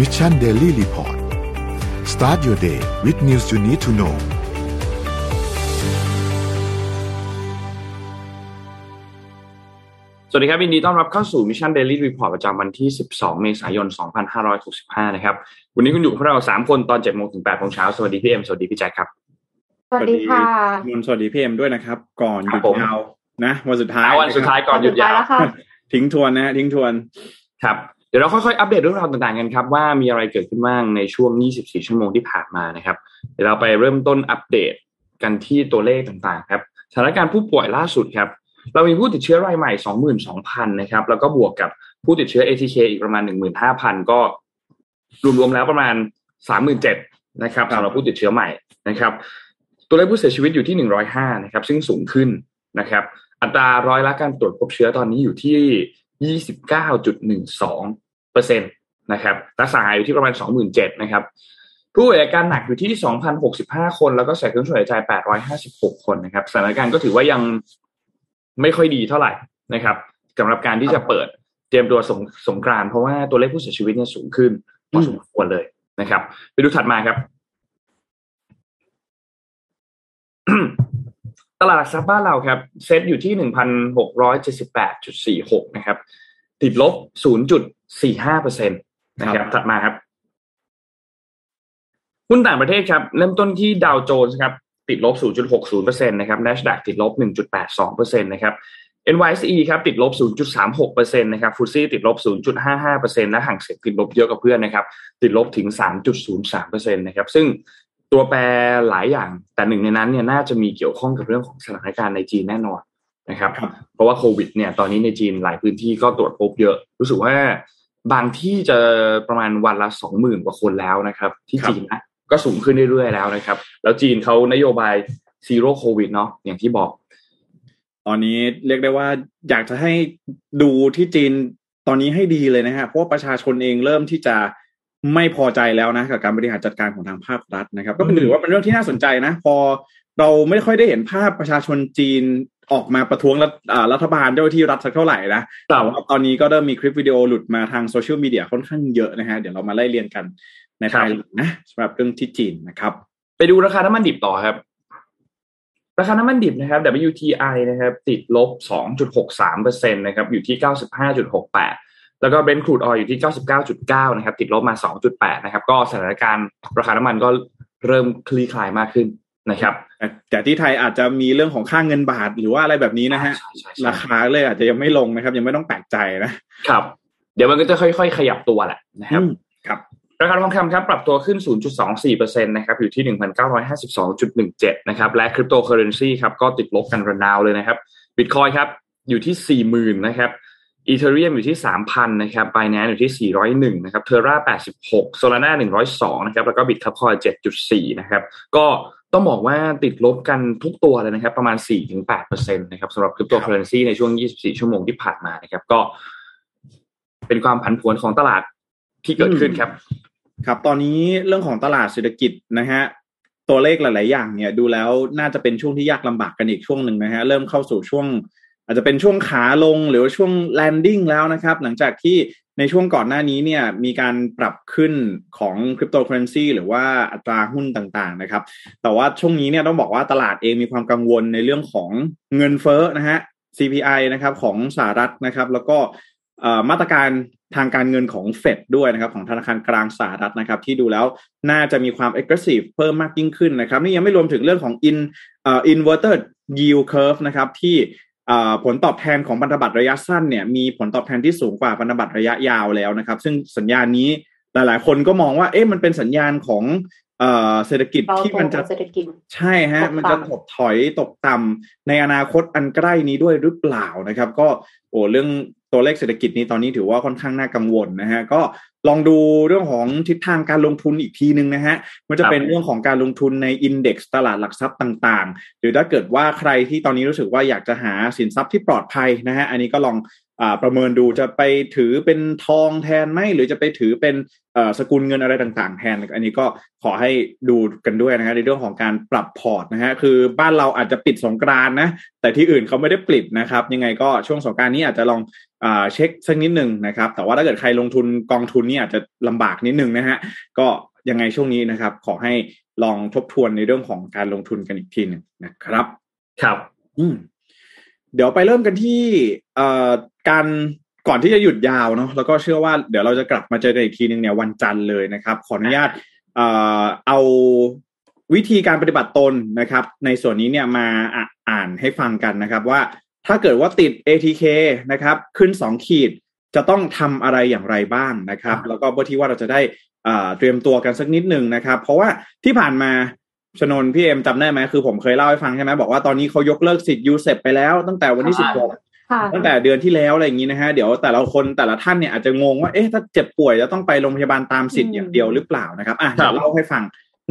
Mission Daily Report start your day with news you need to know สวัสดีครับยินดีต้อนรับเข้าสู่ Mission Daily Report ประจำวันที่ 12 เมษายน 2565 นะครับ วันนี้คุณอยู่กับพวกเรา 3 คนตอน7โมงถึง8โมงเช้า สวัสดีพี่เอ็ม สวัสดีพี่แจ็คครับ สวัสดีค่ะนนท์สวัสดีพี่เอ็มด้วยนะครับ ก่อนหครัยุบดยาวนะครับผม วันสุดท้ายเอาวันสุดท้ายก่อนหยุดยาวแล้วค่ะทิ้งทวนนะฮะทิ้งทวนครับ เดี๋ยวเราค่อยๆ อัปเดตเรื่องราวต่างๆกันครับว่ามีอะไรเกิดขึ้นบ้างในช่วง 24 ชั่วโมงที่ผ่านมานะครับ เดี๋ยวเราไปเริ่มต้นอัปเดตกันที่ตัวเลขต่างๆครับสถานการณ์ผู้ป่วยล่าสุดครับ เรามีผู้ติดเชื้อรายใหม่ 22,000 นะครับ แล้วก็บวกกับผู้ติดเชื้อ ATK อีกประมาณ 15,000 ก็ รวมๆแล้วประมาณ 37,000นะครับครับสำหรับผู้ติดเชื้อใหม่นะครับ ตัวเลขผู้เสียชีวิตอยู่ที่ 105 นะครับ ซึ่งสูงขึ้นนะครับ อัตราร้อยละการตรวจพบเชื้อตอนนี้อยู่ที่ 29.12 เปอร์เซ็นตนะครับรักษาหายอยู่ที่ประมาณ 27,000นะครับผู้ป่วยอาการหนักอยู่ที่ 2,065 คน แล้วก็ใส่เครื่องช่วยหายใจ 856 คนนะครับสถานการณ์ก็ถือว่ายังไม่ค่อยดีเท่าไหร่นะครับสำหรับการที่จะเปิดเตรียมตัวสงสงกรานเพราะว่าตัวเลขผู้เสียชีวิตเนี่ยสูงขึ้นพอสมควรเลยนะครับ ไปดูถัดมาครับ ตลาดหลักทรัพย์บ้านเราครับ เซ็ตอยู่ที่หนึ่งพันหกร้อยเจ็สิบแปดจุดสี่หกนะครับ ติดลบศูนย์จุดสี่ห้าเปอร์เซ็นตนะครับถัดมาครับหุ้นต่างประเทศครับเริ่มต้นที่ดาวโจนส์ครับติดลบ 0.60%นะครับ NASDAQ ติดลบ 1.82%นะครับ NYSE ครับติดลบ 0.36%นะครับฟูซี่ติดลบ 0.55%และห่างเสียงติดลบเยอะกับเพื่อนนะครับติดลบถึง 3.03%นะครับซึ่งตัวแปรหลายอย่างแต่หนึ่งในนั้นเนี่ยน่าจะมีเกี่ยวข้องกับเรื่องของสถานการณ์ในจีนแน่นอน นะครับครับเพราะว่าโควิดเนี่ยตอนนี้ในจีนหลายพื้นที่ก็ตรวจพบเยอะ รู้สึกว่าบางที่จะประมาณวันละสองหมื่นกว่าคนแล้วนะครับ ที่ครับจีนนะก็สูงขึ้นเรื่อยๆแล้วนะครับ แล้วจีนเขานโยบายซีโร่โควิดเนาะอย่างที่บอก ตอนนี้เรียกได้ว่าอยากจะให้ดูที่จีนตอนนี้ให้ดีเลยนะฮะเพราะว่าประชาชนเองเริ่มที่จะไม่พอใจแล้วนะกับการบริหารจัดการของทางภาครัฐนะครับ ก็เป็นอืมถือว่าเป็นเรื่องที่น่าสนใจนะ พอเราไม่ค่อยได้เห็นภาพประชาชนจีน ออกมาประท้วงรัฐอ่ารัฐบาลเจ้าหน้าที่รัฐสักเท่าไหร่นะแต่แต่ว่าตอนนี้ก็เริ่มมีคลิปวิดีโอหลุดมาทางโซเชียลมีเดียค่อนข้างเยอะนะฮะเดี๋ยวเรามาไล่เรียงกันในภายหลังนะสำหรับเรื่องที่จีนนะครับ ไปดูราคาน้ำมันดิบต่อครับ ราคาน้ำมันดิบนะครับ WTI นะครับ ติดลบ 2.63%นะครับ อยู่ที่ 95.68แล้วก็ Brent crude oil อยู่ที่ 99.9 นะครับ ติดลบมา 2.8 นะครับ ก็สถานการณ์ราคาน้ำมันก็เริ่มคลี่คลายมากขึ้น นะครับแต่แต่ที่ไทยอาจจะมีเรื่องของค่าเงินบาทหรือว่าอะไรแบบนี้นะฮะใช่ใช่ใช่ราคาเลยอาจจะยังไม่ลงนะครับ ยังไม่ต้องแปลกใจนะครับ เดี๋ยวมันก็จะค่อย ๆ ขยับตัวแหละนะครับอืมครับราคาทองคำครับปรับตัวขึ้น 0.24%นะครับอยู่ที่ 1,952.17 นะครับและคริปโตเคอร์เรนซีครับก็ติดลบกันระนาวเลยนะครับบิตคอยครับอยู่ที่ 40,000นะครับ Ethereum อยู่ที่ 3,000นะครับ b i n a n c e อยู่ที่ 401นะครับ Terra 86 Solana 102นะครับแล้วก็ Bitkub Coin 7.4นะครับก็ ต้องบอกว่าติดลบกันทุกตัวเลยนะครับ ประมาณ 4-8%นะครับสำหรับคริปโตเคอร์เรนซีในช่วง 24 ชั่วโมงที่ผ่านมานะครับ ก็เป็นความผันผวนของตลาดที่เกิดขึ้นครับ ครับ ตอนนี้เรื่องของตลาดเศรษฐกิจนะฮะตัวเลขหลาย ๆ อย่างเนี่ย ดูแล้วน่าจะเป็นช่วงที่ยากลำบากกันอีกช่วงหนึ่งนะฮะเริ่มเข้าสู่ช่วง อาจจะเป็นช่วงขาลงหรือว่าช่วง landing แล้วนะครับ หลังจากที่ ในช่วงก่อนหน้านี้เนี่ยมีการปรับขึ้นของคริปโตเคอร์เรนซีหรือว่าอัตราหุ้นต่างๆนะครับ แต่ว่าช่วงนี้เนี่ยต้องบอกว่าตลาดเองมีความกังวลในเรื่องของเงินเฟ้อนะฮะ CPI นะครับของสหรัฐนะครับ แล้วก็มาตรการทางการเงินของเฟดด้วยนะครับของธนาคารกลางสหรัฐนะครับ ที่ดูแล้วน่าจะมีความ aggressive เพิ่มมากยิ่งขึ้นนะครับ นี่ยังไม่รวมถึงเรื่องของ in เอ่อ inverted yield curve นะครับที่ ผลตอบแทนของพันธบัตรระยะสั้นเนี่ยมีผลตอบแทนที่สูงกว่าพันธบัตรระยะยาวแล้วนะครับ ซึ่งสัญญาณนี้หลาย ๆ คนก็มองว่าเอ๊ะมันเป็นสัญญาณของเอ่อเศรษฐกิจเราที่โตมันขจะองเศรษฐกิจใช่ฮะตกต่ำมันจะถดถอยตกต่ำในอนาคตอันใกล้นี้ด้วยหรือเปล่านะครับ ก็โอ้เรื่องตัวเลขเศรษฐกิจนี้ตอนนี้ถือว่าค่อนข้างน่ากังวลนะฮะก็ ลองดูเรื่องของทิศทางการลงทุนอีกทีนึงนะฮะมันจะครับเป็นเรื่องของการลงทุนในอินเด็กซ์ตลาดหลักทรัพย์ต่าง ๆ หรือถ้าเกิดว่าใครที่ตอนนี้รู้สึกว่าอยากจะหาสินทรัพย์ที่ปลอดภัยนะฮะอันนี้ก็ลอง ประเมินดูจะไปถือเป็นทองแทนไหมหรือจะไปถือเป็นสกุลเงินอะไรต่างๆ แทน อันนี้ก็ขอให้ดูกันด้วยนะฮะในเรื่องของการปรับพอร์ตนะฮะคือบ้านเราอาจจะปิดสงกรานนะแต่ที่อื่นเขาไม่ได้ปิดนะครับ ยังไงก็ช่วงสงกรานนี้อาจจะลองอเช็คสักนิดหนึ่งนะครับ แต่ว่าถ้าเกิดใครลงทุนกองทุนนี่อาจจะลำบากนิดนึงนะฮะก็ยังไงช่วงนี้นะครับ ขอให้ลองทบทวนในเรื่องของการลงทุนกันอีกทีหนึ่งนะครับ ครับ อืมเดี๋ยวไปเริ่มกันที่เอ่อ การก่อนที่จะหยุดยาวเนาะแล้วก็เชื่อว่าเดี๋ยวเราจะกลับมาเจอกันอีกทีหนึ่งเนี่ยวันจันทร์เลยนะครับ ขออนุญาตเอ่อเอาวิธีการปฏิบัติตนนะครับ ในส่วนนี้เนี่ยมาอ่านให้ฟังกันนะครับ ว่าถ้าเกิดว่าติด ATK นะครับ ขึ้นสองขีดจะต้องทำอะไรอย่างไรบ้างนะครับ แล้วก็เพื่อที่ว่าเราจะได้เตรียมตัวกันสักนิดหนึ่งนะครับ เพราะว่าที่ผ่านมาชนนพี่เอ็มจำได้ไหมคือผมเคยเล่าให้ฟังใช่ไหมบอกว่าตอนนี้เขายกเลิกสิทธิ์ยูเซปไปแล้วตั้งแต่วันที่สิบหก ตั้งแต่เดือนที่แล้วอะไรอย่างนี้นะฮะเดี๋ยวแต่ละคนแต่ละท่านเนี่ยอาจจะงงว่าเอ๊ะถ้าเจ็บป่วยจะต้องไปโรงพยาบาลตามสิทธิ์อย่างเดียวหรือเปล่านะครับอะเดี๋ยวเล่าให้ฟัง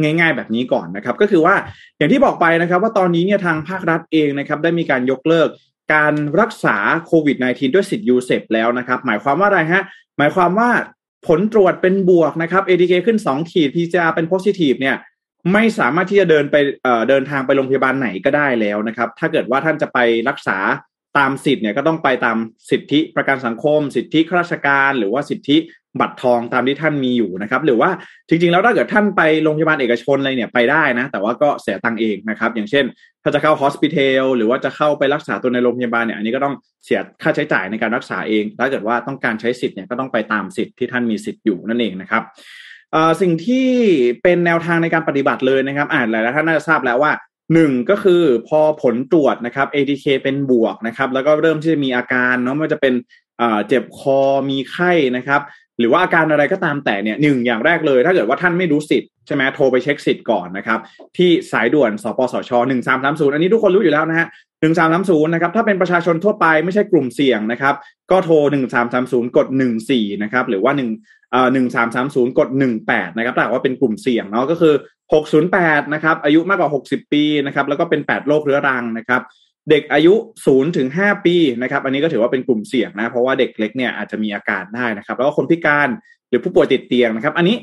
ง่าย ๆ แบบนี้ก่อนนะครับ ก็คือว่าอย่างที่บอกไปนะครับ ว่าตอนนี้เนี่ยทางภาครัฐเองนะครับ ได้มีการยกเลิกการรักษาโควิด -19 ด้วยสิทธิ์ยูเซปแล้วนะครับ หมายความว่าอะไรฮะหมายความว่าผลตรวจเป็นบวกนะครับ ATK ขึ้น 2 ขีด PCR เป็น positive เนี่ยไม่สามารถที่จะเดินไปเดินทางไปโรงพยาบาลไหนก็ได้แล้วนะครับ ถ้าเกิดว่าท่านจะไปรักษา ตามสิทธิ์เนี่ยก็ต้องไปตามสิทธิประกันสังคม สิทธิข้าราชการ หรือว่าสิทธิบัตรทองตามที่ท่านมีอยู่นะครับ หรือว่าจริงๆแล้วถ้าเกิดท่านไปโรงพยาบาลเอกชนอะไรเนี่ยไปได้นะ แต่ว่าก็เสียตังค์เองนะครับ อย่างเช่น ถ้าจะเข้าฮอสพิทอลหรือว่าจะเข้าไปรักษาตัวในโรงพยาบาลเนี่ยอันนี้ก็ต้องเสียค่าใช้จ่ายในการรักษาเอง ถ้าเกิดว่าต้องการใช้สิทธิ์เนี่ยก็ต้องไปตามสิทธิ์ที่ท่านมีสิทธิ์อยู่นั่นเองนะครับสิ่งที่เป็นแนวทางในการปฏิบัติเลยนะครับอ่านหลายท่านน่าจะทราบแล้วว่า หนึ่งก็คือพอผลตรวจนะครับ ATK เป็นบวกนะครับ แล้วก็เริ่มที่จะมีอาการเนาะไม่ว่าจะเป็นเจ็บคอมีไข้นะครับ หรือว่าอาการอะไรก็ตามแต่เนี่ยหนึ่งอย่างแรกเลย ถ้าเกิดว่าท่านไม่รู้สิทธิ์ใช่ไหมโทรไปเช็คสิทธิ์ก่อนนะครับ ที่สายด่วนสปสชหนึ่งสามสามศูนย์อันนี้ทุกคนรู้อยู่แล้วนะฮะ หนึ่งสามสามศูนย์นะครับถ้าเป็นประชาชนทั่วไปไม่ใช่กลุ่มเสี่ยงนะครับ ก็โทรหนึ่งสามสามศูนย์กดหนึ่งสี่นะครับหรือว่าหนึ่งเอ่อหนึ่งสามสามศูนย์กดหนึ่งแปดนะครับถ้าว่าเป็นกลุ่มเสี่ยงเนาะก็คือหกศูนย์แปดนะครับอายุมากกว่าหกสิบปีนะครับแล้วก็เป็นแปดโรคเรื้อรังนะครับเด็กอายุศูนย์ถึงห้าปีนะครับอันนี้ก็ถือว่าเป็นกลุ่มเสี่ยงนะเพราะว่าเด็กเล็กเนี่ยอาจจะมีอาการได้นะครับ แล้วก็คนพิการหรือผู้ป่วยติดเตียงนะครับ อันนี้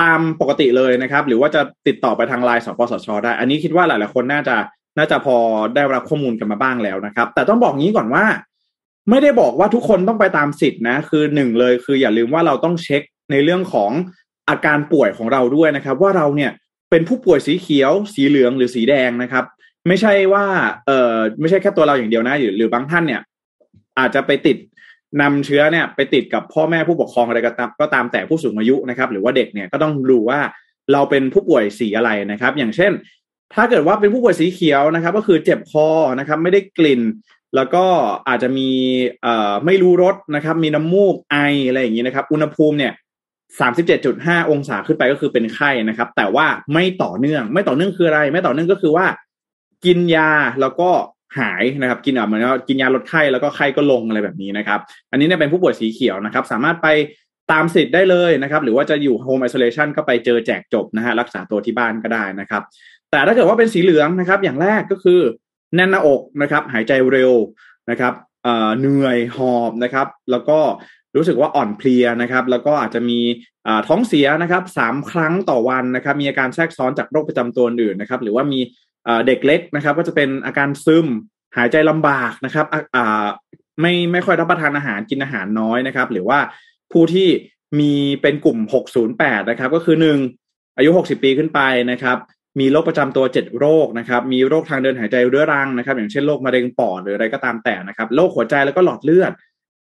ตามปกติเลยนะครับ หรือว่าจะติดต่อไปทางไลน์สปสชได้ อันนี้คิดว่าหลายๆคนน่าจะ น่าจะพอได้รับข้อมูลกันมาบ้างแล้วนะครับ แต่ต้องบอกงี้ก่อนว่า ไม่ได้บอกว่าทุกคนต้องไปตามสิทธินะ คือหนึ่งเลยคืออย่าลืมว่าเราต้องเช็คในเรื่องของอาการป่วยของเราด้วยนะครับ ว่าเราเนี่ยเป็นผู้ป่วยสีเขียว สีเหลืองหรือสีแดงนะครับ ไม่ใช่ว่าเออไม่ใช่แค่ตัวเราอย่างเดียวนะหรือหรือบางท่านเนี่ย อาจจะไปติดนำเชื้อเนี่ยไปติดกับพ่อแม่ผู้ปกครองอะไรก็ตามก็ตามแต่ผู้สูงอายุนะครับ หรือว่าเด็กเนี่ยก็ต้องดูว่าเราเป็นผู้ป่วยสีอะไรนะครับ อย่างเช่น ถ้าเกิดว่าเป็นผู้ป่วยสีเขียวนะครับ ก็คือเจ็บคอนะครับ ไม่ได้กลิ่น แล้วก็อาจจะมีเอ่อไม่รู้รสนะครับ มีน้ำมูกไออะไรอย่างนี้นะครับ อุณหภูมิเนี่ยสามสิบเจ็ดจุดห้าองศาขึ้นไปก็คือเป็นไข้นะครับ แต่ว่าไม่ต่อเนื่อง ไม่ต่อเนื่องคืออะไร ไม่ต่อเนื่องก็คือว่า กินยาแล้วก็หายนะครับ กินอะเหมือนว่ากินยาลดไข้แล้วก็ไข้ก็ลงอะไรแบบนี้นะครับ อันนี้เนี่ยเป็นผู้ป่วยสีเขียวนะครับ สามารถไปตามสิทธิ์ได้เลยนะครับ หรือว่าจะอยู่โฮมไอโซเลชันก็ไปเจอแจกจบนะฮะรักษาตัวที่บ้านก็ได้นะครับ แต่ถ้าเกิดว่าเป็นสีเหลืองนะครับ อย่างแรกก็คือแน่นหน้าอกนะครับ หายใจเร็วนะครับเหนื่อยหอบนะครับ แล้วก็รู้สึกว่าอ่อนเพลียนะครับ แล้วก็อาจจะมีท้องเสียนะครับสามครั้งต่อวันนะครับ มีอาการแทรกซ้อนจากโรคประจำตัวอื่นนะครับ หรือว่ามีเด็กเล็กนะครับ ก็จะเป็นอาการซึมหายใจลำบากนะครับไม่ไม่ค่อยรับประทานอาหารกินอาหารน้อยนะครับ หรือว่าผู้ที่มีเป็นกลุ่ม 608 นะครับ ก็คือหนึ่งอายุ 60 ปีขึ้นไปนะครับ มีโรคประจำตัว 7 โรคนะครับ มีโรคทางเดินหายใจเรื้อรังนะครับ อย่างเช่นโรคมะเร็งปอดหรืออะไรก็ตามแต่นะครับ โรคหัวใจแล้วก็หลอดเลือด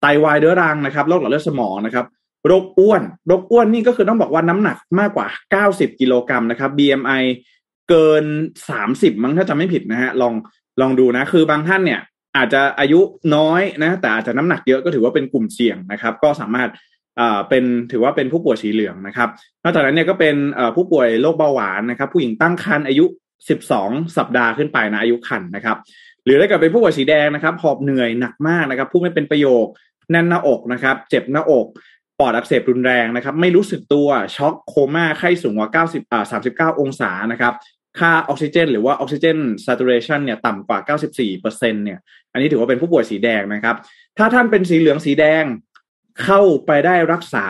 ไตวายเรื้อรังนะครับ โรคหลอดเลือดสมองนะครับ โรคอ้วน โรคอ้วนนี่ก็คือต้องบอกว่าน้ำหนักมากกว่า 90 กิโลกรัมนะครับ BMI เกิน 30 มั้งถ้าจำไม่ผิดนะฮะ ลองลองดูนะ คือบางท่านเนี่ยอาจจะอายุน้อยนะ แต่อาจจะน้ำหนักเยอะก็ถือว่าเป็นกลุ่มเสี่ยงนะครับ ก็สามารถ เป็นถือว่าเป็นผู้ป่วยสีเหลืองนะครับนอกจากนั้นเนี่ยก็เป็นผู้ป่วยโรคเบาหวานนะครับ ผู้หญิงตั้งครรภ์อายุ 12 สัปดาห์ขึ้นไปนะอายุครรภ์นะครับ หรือถ้าเกิดเป็นผู้ป่วยสีแดงนะครับหอบเหนื่อยหนักมากนะครับผู้ไม่เป็นประโยคแน่นหน้าอกนะครับ เจ็บหน้าอกปอดอักเสบรุนแรงนะครับ ไม่รู้สึกตัวช็อกโคม่าไข้สูงกว่า90อ่า39 องศานะครับ ค่าออกซิเจน หรือว่าออกซิเจน saturation เนี่ยต่ำกว่า 94%เนี่ย อันนี้ถือว่าเป็นผู้ป่วยสีแดงนะครับ ถ้าท่านเป็นสีเหลืองสีแดง เข้าไปได้รักษา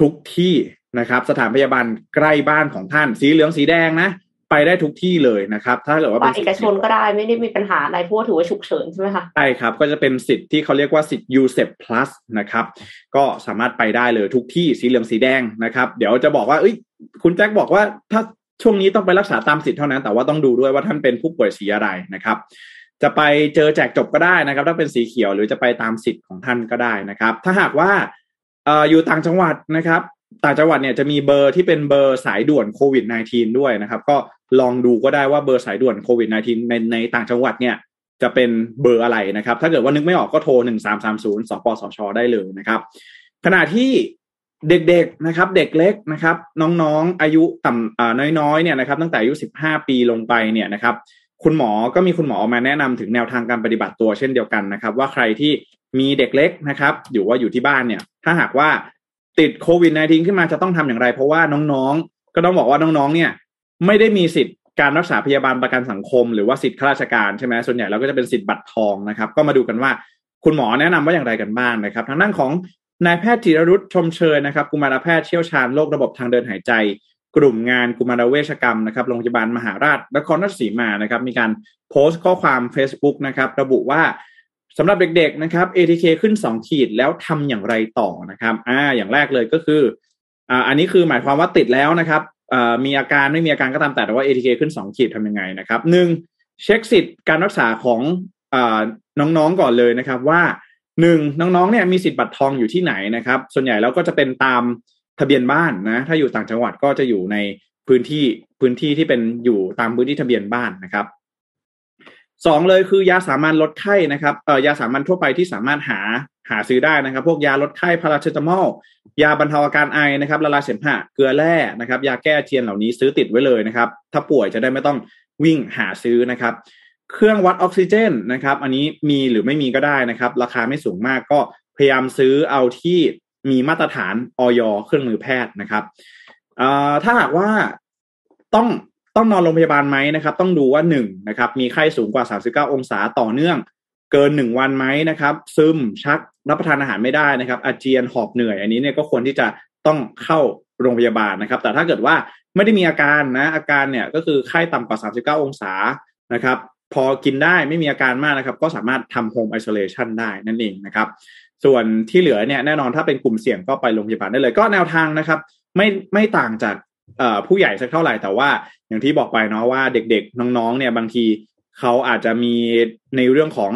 ทุกที่นะครับ สถานพยาบาลใกล้บ้านของท่านสีเหลืองสีแดงนะไปได้ทุกที่เลยนะครับ ถ้าเกิดว่าเป็นเอกชนก็ได้ไม่ได้มีปัญหาอะไรเพราะถือว่าฉุกเฉินใช่ไหมคะใช่ครับ ก็จะเป็นสิทธิ์ที่เขาเรียกว่าสิทธิ์ USEP Plus นะครับ ก็สามารถไปได้เลยทุกที่สีเหลืองสีแดงนะครับ เดี๋ยวจะบอกว่าเอ้ยคุณแจ็คบอกว่าถ้าช่วงนี้ต้องไปรักษาตามสิทธิ์เท่านั้น แต่ว่าต้องดูด้วยว่าท่านเป็นผู้ป่วยสีอะไรนะครับ จะไปเจอแจกจบก็ได้นะครับ ถ้าเป็นสีเขียวหรือจะไปตามสิทธิ์ของท่านก็ได้นะครับ ถ้าหากว่าอยู่ต่างจังหวัดนะครับ ต่างจังหวัดเนี่ยจะมีเบอร์ที่เป็นเบอร์สายด่วนโควิด -19 ด้วยนะครับ ก็ลองดูก็ได้ว่าเบอร์สายด่วนโควิด -19 ในในต่างจังหวัดเนี่ยจะเป็นเบอร์อะไรนะครับ ถ้าเกิดว่านึกไม่ออกก็โทรหนึ่งสามสามศูนย์สปสช ได้เลยนะครับ ขณะที่เด็กๆนะครับ เด็กเล็กนะครับ น้องๆ อายุต่ำน้อยๆเนี่ยนะครับ ตั้งแต่อายุสิบห้าปีลงไปเนี่ยนะครับ คุณหมอก็มีคุณหมอออกมาแนะนำถึงแนวทางการปฏิบัติตัวเช่นเดียวกันนะครับ ว่าใครที่มีเด็กเล็กนะครับ อยู่ว่าอยู่ที่บ้านเนี่ย ถ้าหากว่าติดโควิด -19 ขึ้นมาจะต้องทำอย่างไร เพราะว่าน้องๆ ก็ต้องบอกว่าน้องๆ เนี่ย ไม่ได้มีสิทธิ์การรักษาพยาบาลประกันสังคม หรือว่าสิทธิ์ข้าราชการใช่ไหมส่วนใหญ่เราก็จะเป็นสิทธิ์บัตรทองนะครับ ก็มาดูกันว่าคุณหมอแนะนำว่าอย่างไรกันบ้างนะครับ ทางด้านของนายแพทย์จิรรุตชมเชยนะครับกุมารแพทย์เชี่ยวชาญโรคระบบทางเดินหายใจ กลุ่มงานกุมารเวชกรรมนะครับโรงพยาบาลมหาราชนครราชสีมานะครับ มีการโพสต์ข้อความ Facebook นะครับ ระบุว่าสำหรับเด็กๆนะครับ ATK ขึ้น 2 ขีดแล้วทำอย่างไรต่อนะครับอ่าอย่างแรกเลยก็คืออ่าอันนี้คือหมายความว่าติดแล้วนะครับอ่ามีอาการไม่มีอาการก็ตามแต่แต่ว่า ATK ขึ้น 2 ขีดทำยังไงนะครับหนึ่งเช็คสิทธิ์การรักษาของอ่าน้องๆก่อนเลยนะครับว่าหนึ่งน้องๆเนี่ยมีสิทธิ์บัตรทองอยู่ที่ไหนนะครับ ส่วนใหญ่แล้วก็จะเป็นตาม ทะเบียนบ้านนะ ถ้าอยู่ต่างจังหวัดก็จะอยู่ในพื้นที่พื้นที่ที่เป็นอยู่ตามพื้นที่ทะเบียนบ้านนะครับสองเลยคือยาสามัญลดไข้นะครับเอ่อยาสามัญทั่วไปที่สามารถหาหาซื้อได้นะครับ พวกยาลดไข้พาราเซตามอลยาบรรเทาอาการไอนะครับละลายเสมหะเกลือแร่นะครับ ยาแก้เทียนเหล่านี้ซื้อติดไว้เลยนะครับ ถ้าป่วยจะได้ไม่ต้องวิ่งหาซื้อนะครับ เครื่องวัดออกซิเจนนะครับ อันนี้มีหรือไม่มีก็ได้นะครับ ราคาไม่สูงมากก็พยายามซื้อเอาที่ มีมาตรฐานออยเครื่องมือแพทย์นะครับถ้าหากว่าต้องต้องนอนโรงพยาบาลไหมนะครับ ต้องดูว่าหนึ่งนะครับมีไข้สูงกว่า 39 องศาต่อเนื่อง เกินหนึ่งวันไหมนะครับ ซึมชักรับประทานอาหารไม่ได้นะครับ อาเจียนหอบเหนื่อย อันนี้เนี่ยก็ควรที่จะต้องเข้าโรงพยาบาลนะครับ แต่ถ้าเกิดว่าไม่ได้มีอาการนะอาการเนี่ยก็คือไข้ต่ำกว่า 39 องศานะครับ พอกินได้ไม่มีอาการมากนะครับ ก็สามารถทำโฮมไอโซเลชันได้นั่นเองนะครับ ส่วนที่เหลือเนี่ยแน่นอนถ้าเป็นกลุ่มเสี่ยงก็ไปโรงพยาบาลได้เลย ก็แนวทางนะครับ ไม่ไม่ต่างจากผู้ใหญ่สักเท่าไหร่แต่ว่าอย่างที่บอกไปเนาะว่าเด็กๆ น้องๆเนี่ยบางทีเขาอาจจะมีในเรื่องของ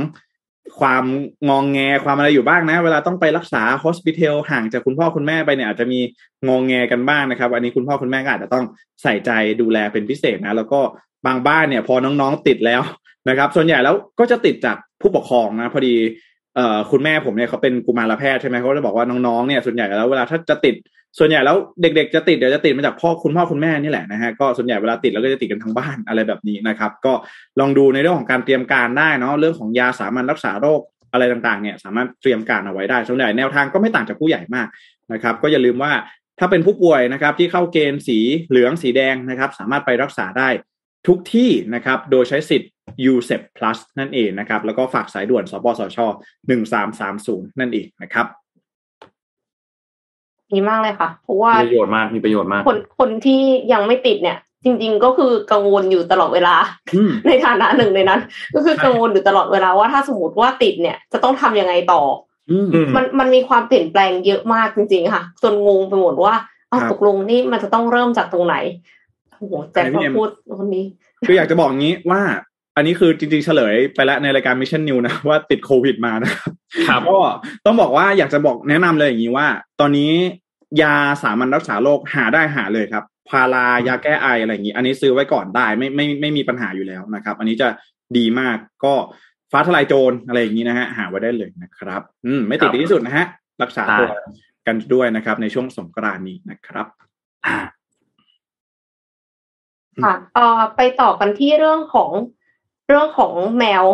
ความงองแงความอะไรอยู่บ้างนะ เวลาต้องไปรักษาฮสพิทอลห่างจากคุณพ่อคุณแม่ไปเนี่ยอาจจะมีงองแงกันบ้างนะครับ อันนี้คุณพ่อคุณแม่ก็อาจจะต้องใส่ใจดูแลเป็นพิเศษนะ แล้วก็บางบ้านเนี่ยพอน้องๆติดแล้วนะครับ ส่วนใหญ่แล้วก็จะติดจากผู้ปกครองนะ พอดี เอ่อคุณแม่ผมเนี่ยเขาเป็นกุมารแพทย์ใช่ไหมเขาจะบอกว่าน้องๆเนี่ยส่วนใหญ่แล้วเวลาถ้าจะติดส่วนใหญ่แล้วเด็กๆจะติดเดี๋ยวจะติดมาจากพ่อคุณพ่อคุณแม่นี่แหละนะฮะก็ส่วนใหญ่เวลาติดแล้วก็จะติดกันทั้งบ้านอะไรแบบนี้นะครับ ก็ลองดูในเรื่องของการเตรียมการได้เนาะเรื่องของยาสามัญรักษาโรคอะไรต่างๆเนี่ยสามารถเตรียมการเอาไว้ได้ส่วนใหญ่แนวทางก็ไม่ต่างจากผู้ใหญ่มากนะครับ ก็อย่าลืมว่าถ้าเป็นผู้ป่วยนะครับที่เข้าเกณฑ์สีเหลืองสีแดงนะครับ สามารถไปรักษาได้ทุกที่นะครับ โดยใช้สิทธิ์ USEP Plus นั่นเองนะครับ แล้วก็ฝากสายด่วนสปสช1330 นั่นเองนะครับดีมากเลยค่ะ เพราะว่าประโยชน์มากมีประโยชน์มาก คนคนที่ยังไม่ติดเนี่ย จริง ๆ ก็คือกังวลอยู่ตลอดเวลา ในฐานะหนึ่งในนั้น ก็คือกังวลอยู่ตลอดเวลาว่าถ้าสมมติว่าติดเนี่ยจะต้องทำยังไงต่อมันมันมีความเปลี่ยนแปลงเยอะมากจริง ๆ ค่ะ จนงงไปหมดว่าเอาตกลงนี่มันจะต้องเริ่มจากตรงไหนโอ้โหแจ็คพูดคนนี้คืออยากจะบอกงี้ว่า อันนี้คือจริงๆเฉลยไปแล้วในรายการมิชชั่นนิวนะว่าติดโควิดมานะครับก็ต้องบอกว่าอยากจะบอกแนะนำเลยอย่างนี้ว่า ตอนนี้ยาสามัญรักษาโรคหาได้หาเลยครับ พารายาแก้ไออะไรอย่างนี้ อันนี้ซื้อไว้ก่อนได้ไม่ไม่ไม่มีปัญหาอยู่แล้วนะครับ อันนี้จะดีมากก็ฟ้าทลายโจรอะไรอย่างนี้นะฮะหาไว้ได้เลยนะครับ อืมไม่ติดที่สุดนะฮะรักษาตัวกันด้วยนะครับ ในช่วงสงกรานนี้นะครับค่ะเอ่อไปต่อกันที่เรื่องของ เรื่องของแมว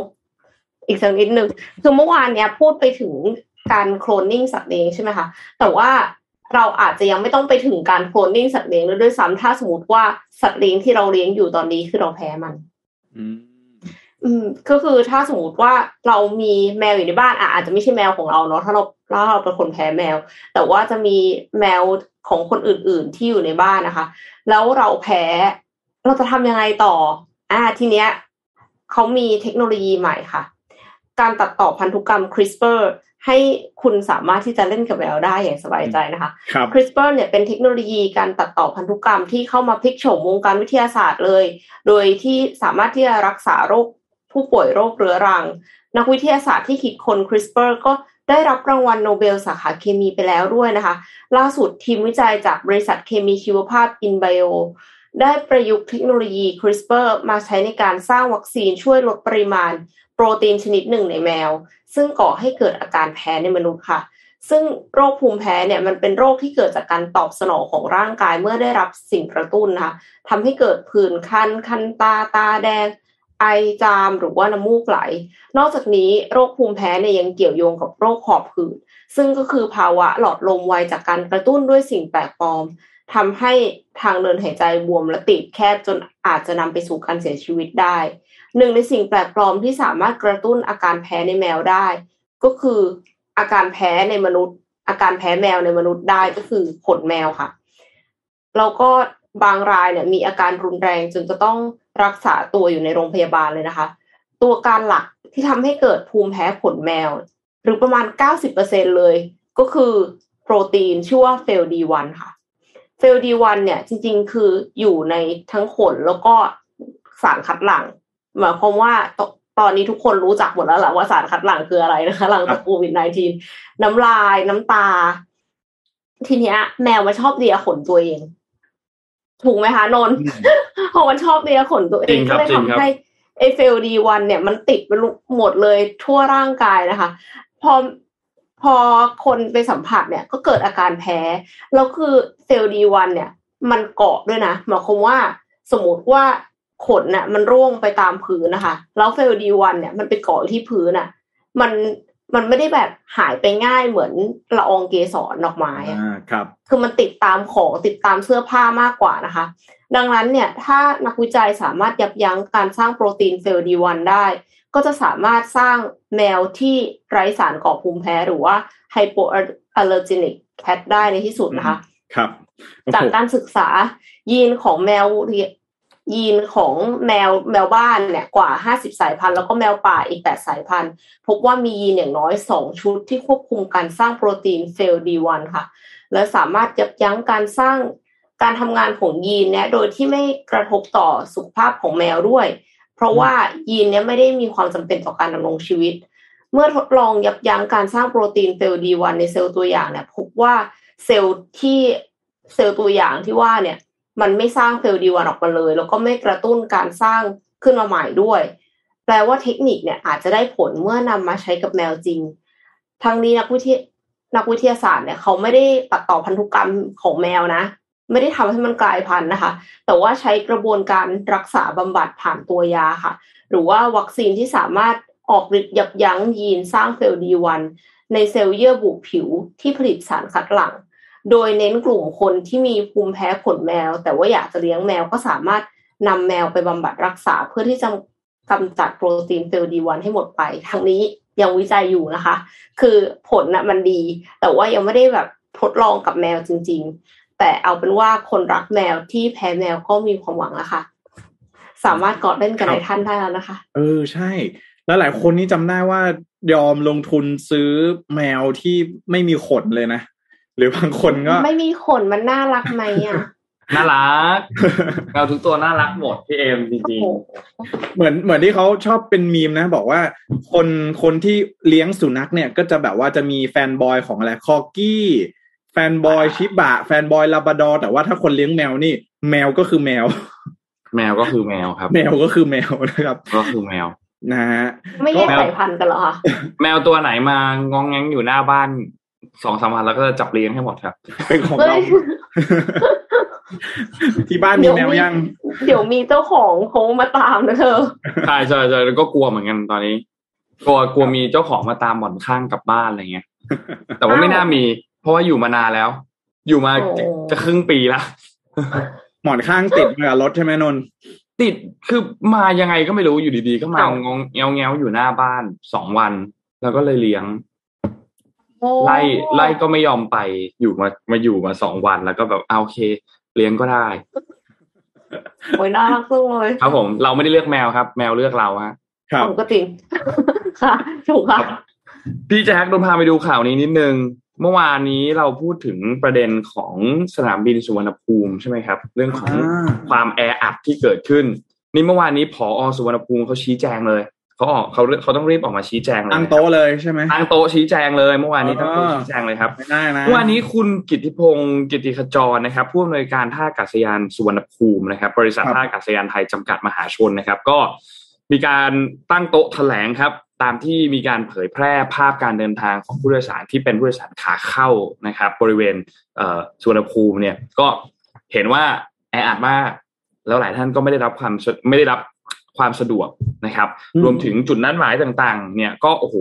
อีกสักนิดหนึ่งคือเมื่อวานเนี้ยพูดไปถึงการโคลนนิ่งสัตว์เลี้ยงใช่ไหมคะแต่ว่าเราอาจจะยังไม่ต้องไปถึงการโคลนนิ่งสัตว์เลี้ยงด้วยซ้ำถ้าสมมติว่าสัตว์เลี้ยงที่เราเลี้ยงอยู่ตอนนี้คือเราแพ้มัน อืมอืมก็คือถ้าสมมติว่าเรามีแมวอยู่ในบ้านอาจจะไม่ใช่แมวของเราเนาะถ้าเราถ้าเราเป็นคนแพ้แมว แต่ว่าจะมีแมวของคนอื่น ๆที่อยู่ในบ้านนะคะ แล้วเราแพ้เราจะทำยังไงต่อ อ่าทีเนี้ย เขามีเทคโนโลยีใหม่ค่ะ การตัดต่อพันธุกรรม CRISPR ให้คุณสามารถที่จะเล่นกับแมวได้อย่างสบายใจนะคะครับ CRISPR เนี่ยเป็นเทคโนโลยีการตัดต่อพันธุกรรมที่เข้ามาพลิกโฉมวงการวิทยาศาสตร์เลย โดยที่สามารถที่จะรักษาโรคผู้ป่วยโรคเรื้อรัง นักวิทยาศาสตร์ที่คิดค้น CRISPR ก็ได้รับรางวัลโนเบลสาขาเคมีไปแล้วด้วยนะคะ ล่าสุดทีมวิจัยจากบริษัทเคมีชีวภาพ InBio ได้ประยุกต์เทคโนโลยี CRISPR มาใช้ในการสร้างวัคซีนช่วยลดปริมาณ โปรตีนชนิดหนึ่งในแมว ซึ่งก่อให้เกิดอาการแพ้ในมนุษย์ค่ะ ซึ่งโรคภูมิแพ้เนี่ยมันเป็นโรคที่เกิดจากการตอบสนองของร่างกายเมื่อได้รับสิ่งกระตุ้นนะคะทำให้เกิดผื่นคัน คันตาตาแดงไอจามหรือว่าน้ำมูกไหล นอกจากนี้โรคภูมิแพ้เนี่ยยังเกี่ยวโยงกับโรคหอบหืดซึ่งก็คือภาวะหลอดลมไวจากการกระตุ้นด้วยสิ่งแปลกปลอม ทำให้ทางเดินหายใจบวมและติดแคบจนอาจจะนำไปสู่การเสียชีวิตได้ หนึ่งในสิ่งแปลกปลอมที่สามารถกระตุ้นอาการแพ้ในแมวได้ ก็คืออาการแพ้ในมนุษย์ อาการแพ้แมวในมนุษย์ได้ก็คือขนแมวค่ะ แล้วก็บางรายเนี่ยมีอาการรุนแรงจนจะต้องรักษาตัวอยู่ในโรงพยาบาลเลยนะคะ ตัวการหลักที่ทำให้เกิดภูมิแพ้ขนแมว หรือประมาณ 90%เลย ก็คือโปรตีนชื่อว่าเฟลดีวันค่ะ เฟลดีวันเนี่ย จริง ๆ คืออยู่ในทั้งขนแล้วก็สารคัดหลั่งหมายความว่าตตอนนี้ทุกคนรู้จักหมดแล้วแหละว่าสารคัดหลั่งคืออะไรนะคะ หลังจากโควิด -19 น้ำลายน้ำตา ทีเนี้ย แมวมันชอบเลียขนตัวเอง ถูกไหมคะนนท์ พอมันชอบเลียขนตัวเองก็เลยทำให้เอ Fel d 1 เนี่ย มันติดไปหมดเลยทั่วร่างกายนะคะ พอ พอคนไปสัมผัสเนี่ยก็เกิดอาการแพ้แล้วคือ Fel d 1 เนี่ย มันเกาะด้วยนะหมายความว่าสมมติว่าขนน่ะ มันร่วงไปตามพื้นนะคะ แล้ว Fel d 1 เนี่ยมันไปเกาะที่พื้นน่ะ มันมันไม่ได้แบบหายไปง่ายเหมือนละอองเกสรดอกไม้อะครับ คือมันติดตามของติดตามเสื้อผ้ามากกว่านะคะ ดังนั้นเนี่ย ถ้านักวิจัยสามารถยับยั้งการสร้างโปรตีน Fel d 1 ได้ ก็จะสามารถสร้างแมวที่ไร้สารก่อภูมิแพ้หรือว่า hypoallergenic cat ได้ในที่สุดนะคะ ครับ จากการศึกษายีนของแมวยีนของแมวแมวบ้านเนี่ยกว่า 50 สายพันธุ์แล้วก็แมวป่าอีก 8 สายพันธุ์ พบว่ามียีนอย่างน้อย 2 ชุดที่ควบคุมการสร้างโปรตีน Fel d 1 ค่ะ และสามารถยับยั้งการสร้างการทำงานของยีนเนี่ยโดยที่ไม่กระทบต่อสุขภาพของแมวด้วย เพราะว่ายีนเนี่ยไม่ได้มีความจำเป็นต่อการดำรงชีวิต เมื่อทดลองยับยั้งการสร้างโปรตีน Fel d 1 ในเซลล์ตัวอย่างเนี่ย พบว่าเซลล์ที่เซลล์ตัวอย่างที่ว่าเนี่ย มันไม่สร้าง Fel d 1 ออกมาเลย แล้วก็ไม่กระตุ้นการสร้างขึ้นมาใหม่ด้วย แปลว่าเทคนิคเนี่ยอาจจะได้ผลเมื่อนำมาใช้กับแมวจริงทั้งนี้นักวิทยนักวิทยาศาสตร์เนี่ยเขาไม่ได้ตัดต่อพันธุกรรมของแมวนะ ไม่ได้ทำให้มันกลายพันธุ์นะคะ แต่ว่าใช้กระบวนการรักษาบำบัดผ่านตัวยาค่ะ หรือว่าวัคซีนที่สามารถออกฤทธิ์ยับยั้งยีนสร้าง Fel d 1ในเซลล์เยื่อบุผิวที่ผลิตสารคัดหลั่ง โดยเน้นกลุ่มคนที่มีภูมิแพ้ขนแมว แต่ว่าอยากจะเลี้ยงแมวก็สามารถนำแมวไปบำบัดรักษาเพื่อที่จะกำจัดโปรตีนเซลล์ดีวันให้หมดไป ทั้งนี้ยังวิจัยอยู่นะคะ คือผลนะ่ะมันดี แต่ว่ายังไม่ได้แบบทดลองกับแมวจริง ๆ แต่เอาเป็นว่าคนรักแมวที่แพ้แมวก็มีความหวังแล้วค่ะ สามารถกอดเล่นกับในท่านได้แล้วนะคะ เออใช่ แล้วหลายคนนี่จำได้ว่ายอมลงทุนซื้อแมวที่ไม่มีขนเลยนะ หรือบางคนก็ ไม่มีขนมันน่ารักไหมอะน่ารักแมวทุกตัวน่ารักหมดพี่เอมจริงๆ เหมือนเหมือนที่เขาชอบเป็นมีมนะ บอกว่าคนคนที่เลี้ยงสุนัขเนี่ย ก็จะแบบว่าจะมีแฟนบอยของอะไรคอกี้แฟนบอยชิบะ แฟนบอยลาบาดอแต่ว่าถ้าคนเลี้ยงแมวนี่ แมวก็คือแมว แมวก็คือแมวครับ แมวก็คือแมวนะครับ ก็คือแมวนะฮะไม่แยกสายพันธุ์กันหรอคะแมวตัวไหนมางองแงงอยู่หน้าบ้านสองสามวันแล้วก็จับเลี้ยงให้หมดครับ เป็นของเรา ที่บ้านมีแมวยัง เดี๋ยวมีเจ้าของเขามาตามนะเธอใช่ใช่ใช่แล้วก็กลัวเหมือนกันตอนนี้กลัวกลัวมีเจ้าของมาตามบ่อนข้างกลับบ้านอะไรเงี้ยแต่ว่าไม่น่ามีเพ ราะว่าอยู่มานานแล้ว อยู่มาจะครึ่งปีละหมอนข้างติดมากับรถใช่ไหมนนติดคือมายังไงก็ไม่รู้อยู่ดีๆ ก็มางงเงี้ยวเงี้ยวอยู่หน้าบ้านสองวัน แล้วก็เลยเลี้ยงไล่ไล่ก็ไม่ยอมไปอยู่มามาอยู่มาสองวันแล้วก็แบบเอาโอเค เลี้ยงก็ได้โอ้ยน่ารักจังเลยครับผม เราไม่ได้เลือกแมวครับ แมวเลือกเราฮะครับก็จริงค่ะถูกค่ะพี่แจ็คโดนพาไปดูข่าวนี้นิดนึง เมื่อวานนี้เราพูดถึงประเด็นของสนามบินสุวรรณภูมิใช่ไหมครับ เรื่องของความแออัดที่เกิดขึ้น นี่เมื่อวานนี้ผอสุวรรณภูมิเขาชี้แจงเลยเขาออกเขาเขาต้องรีบออกมาชี้แจงเลยตั้งโต๊ะเลยใช่ไหมตั้งโต๊ะชี้แจงเลย เมื่อวานนี้ตั้งโต๊ะชี้แจงเลยครับไม่ได้นะเมื่อวานนี้คุณกิติพงศ์กิติขจรนะครับ ผู้อำนวยการท่าอากาศยานสุวรรณภูมินะครับ บริษัทท่าอากาศยานไทยจำกัดมหาชนนะครับ ก็ มีการตั้งโต๊ะแถลงครับ ตามที่มีการเผยแพร่ภาพการเดินทางของผู้โดยสารที่เป็นผู้โดยสารขาเข้านะครับ บริเวณสุวรรณภูมิเนี่ยก็เห็นว่าแออัดมากแล้วหลายท่านก็ไม่ได้รับความไม่ได้รับความสะดวกนะครับ รวมถึงจุดนัดหมายต่างๆ เนี่ยก็โอ้โห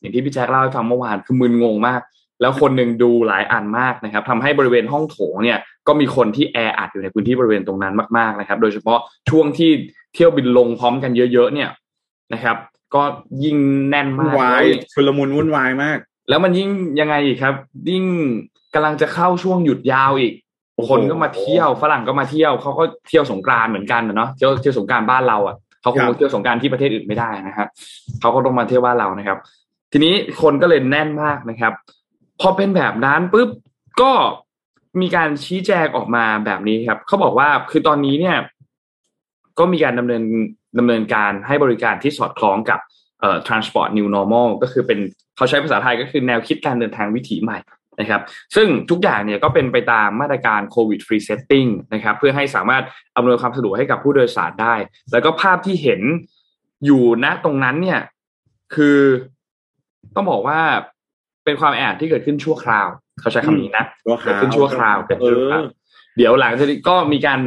อย่างที่พี่แจ็คเล่าให้ฟังเมื่อวานคือมึนงงมาก แล้วคนหนึ่งดูหลายอันมากนะครับทำให้บริเวณห้องโถงเนี่ยก็มีคนที่แออัดอยู่ในพื้นที่บริเวณตรงนั้นมากๆนะครับ โดยเฉพาะช่วงที่ เที่ยวบินลงพร้อมกันเยอะๆเนี่ยนะครับ ก็ยิ่งแน่นมากวายชุลมุนวุ่นวายมาก แล้วมันยิ่งยังไงอีกครับ ยิ่งกำลังจะเข้าช่วงหยุดยาวอีก คนก็มาเที่ยวฝรั่งก็มาเที่ยวเขาก็เที่ยวสงกรานเหมือนกันเนาะเที่ยวเที่ยวสงกรานบ้านเราอะเขาคงเที่ยวสงการที่ประเทศอื่นไม่ได้นะครับเขาก็ต้องมาเที่ยวบ้านเรานะครับ ทีนี้คนก็เลยแน่นมากนะครับพอเป็นแบบนั้นปุ๊บก็มีการชี้แจงออกมาแบบนี้ครับเขาบอกว่าคือตอนนี้เนี่ย ก็มีการดำเนินดำเนินการให้บริการที่สอดคล้องกับเอ่อ transport new normal ก็คือเป็นเขาใช้ภาษาไทยก็คือแนวคิดการเดินทางวิถีใหม่นะครับซึ่งทุกอย่างเนี่ยก็เป็นไปตามมาตรการ COVID Free Setting นะครับเพื่อให้สามารถอำนวยความสะดวกให้กับผู้โดยสารได้ แล้วก็ภาพที่เห็นอยู่ณตรงนั้นเนี่ยคือต้องบอกว่าเป็นความแออัดที่เกิดขึ้นชั่วคราว เขาใช้คำนี้นะเกิดขึ้นชั่วคราวเกิดขึ้นเดี๋ยวหลังจากนี้ก็มีการ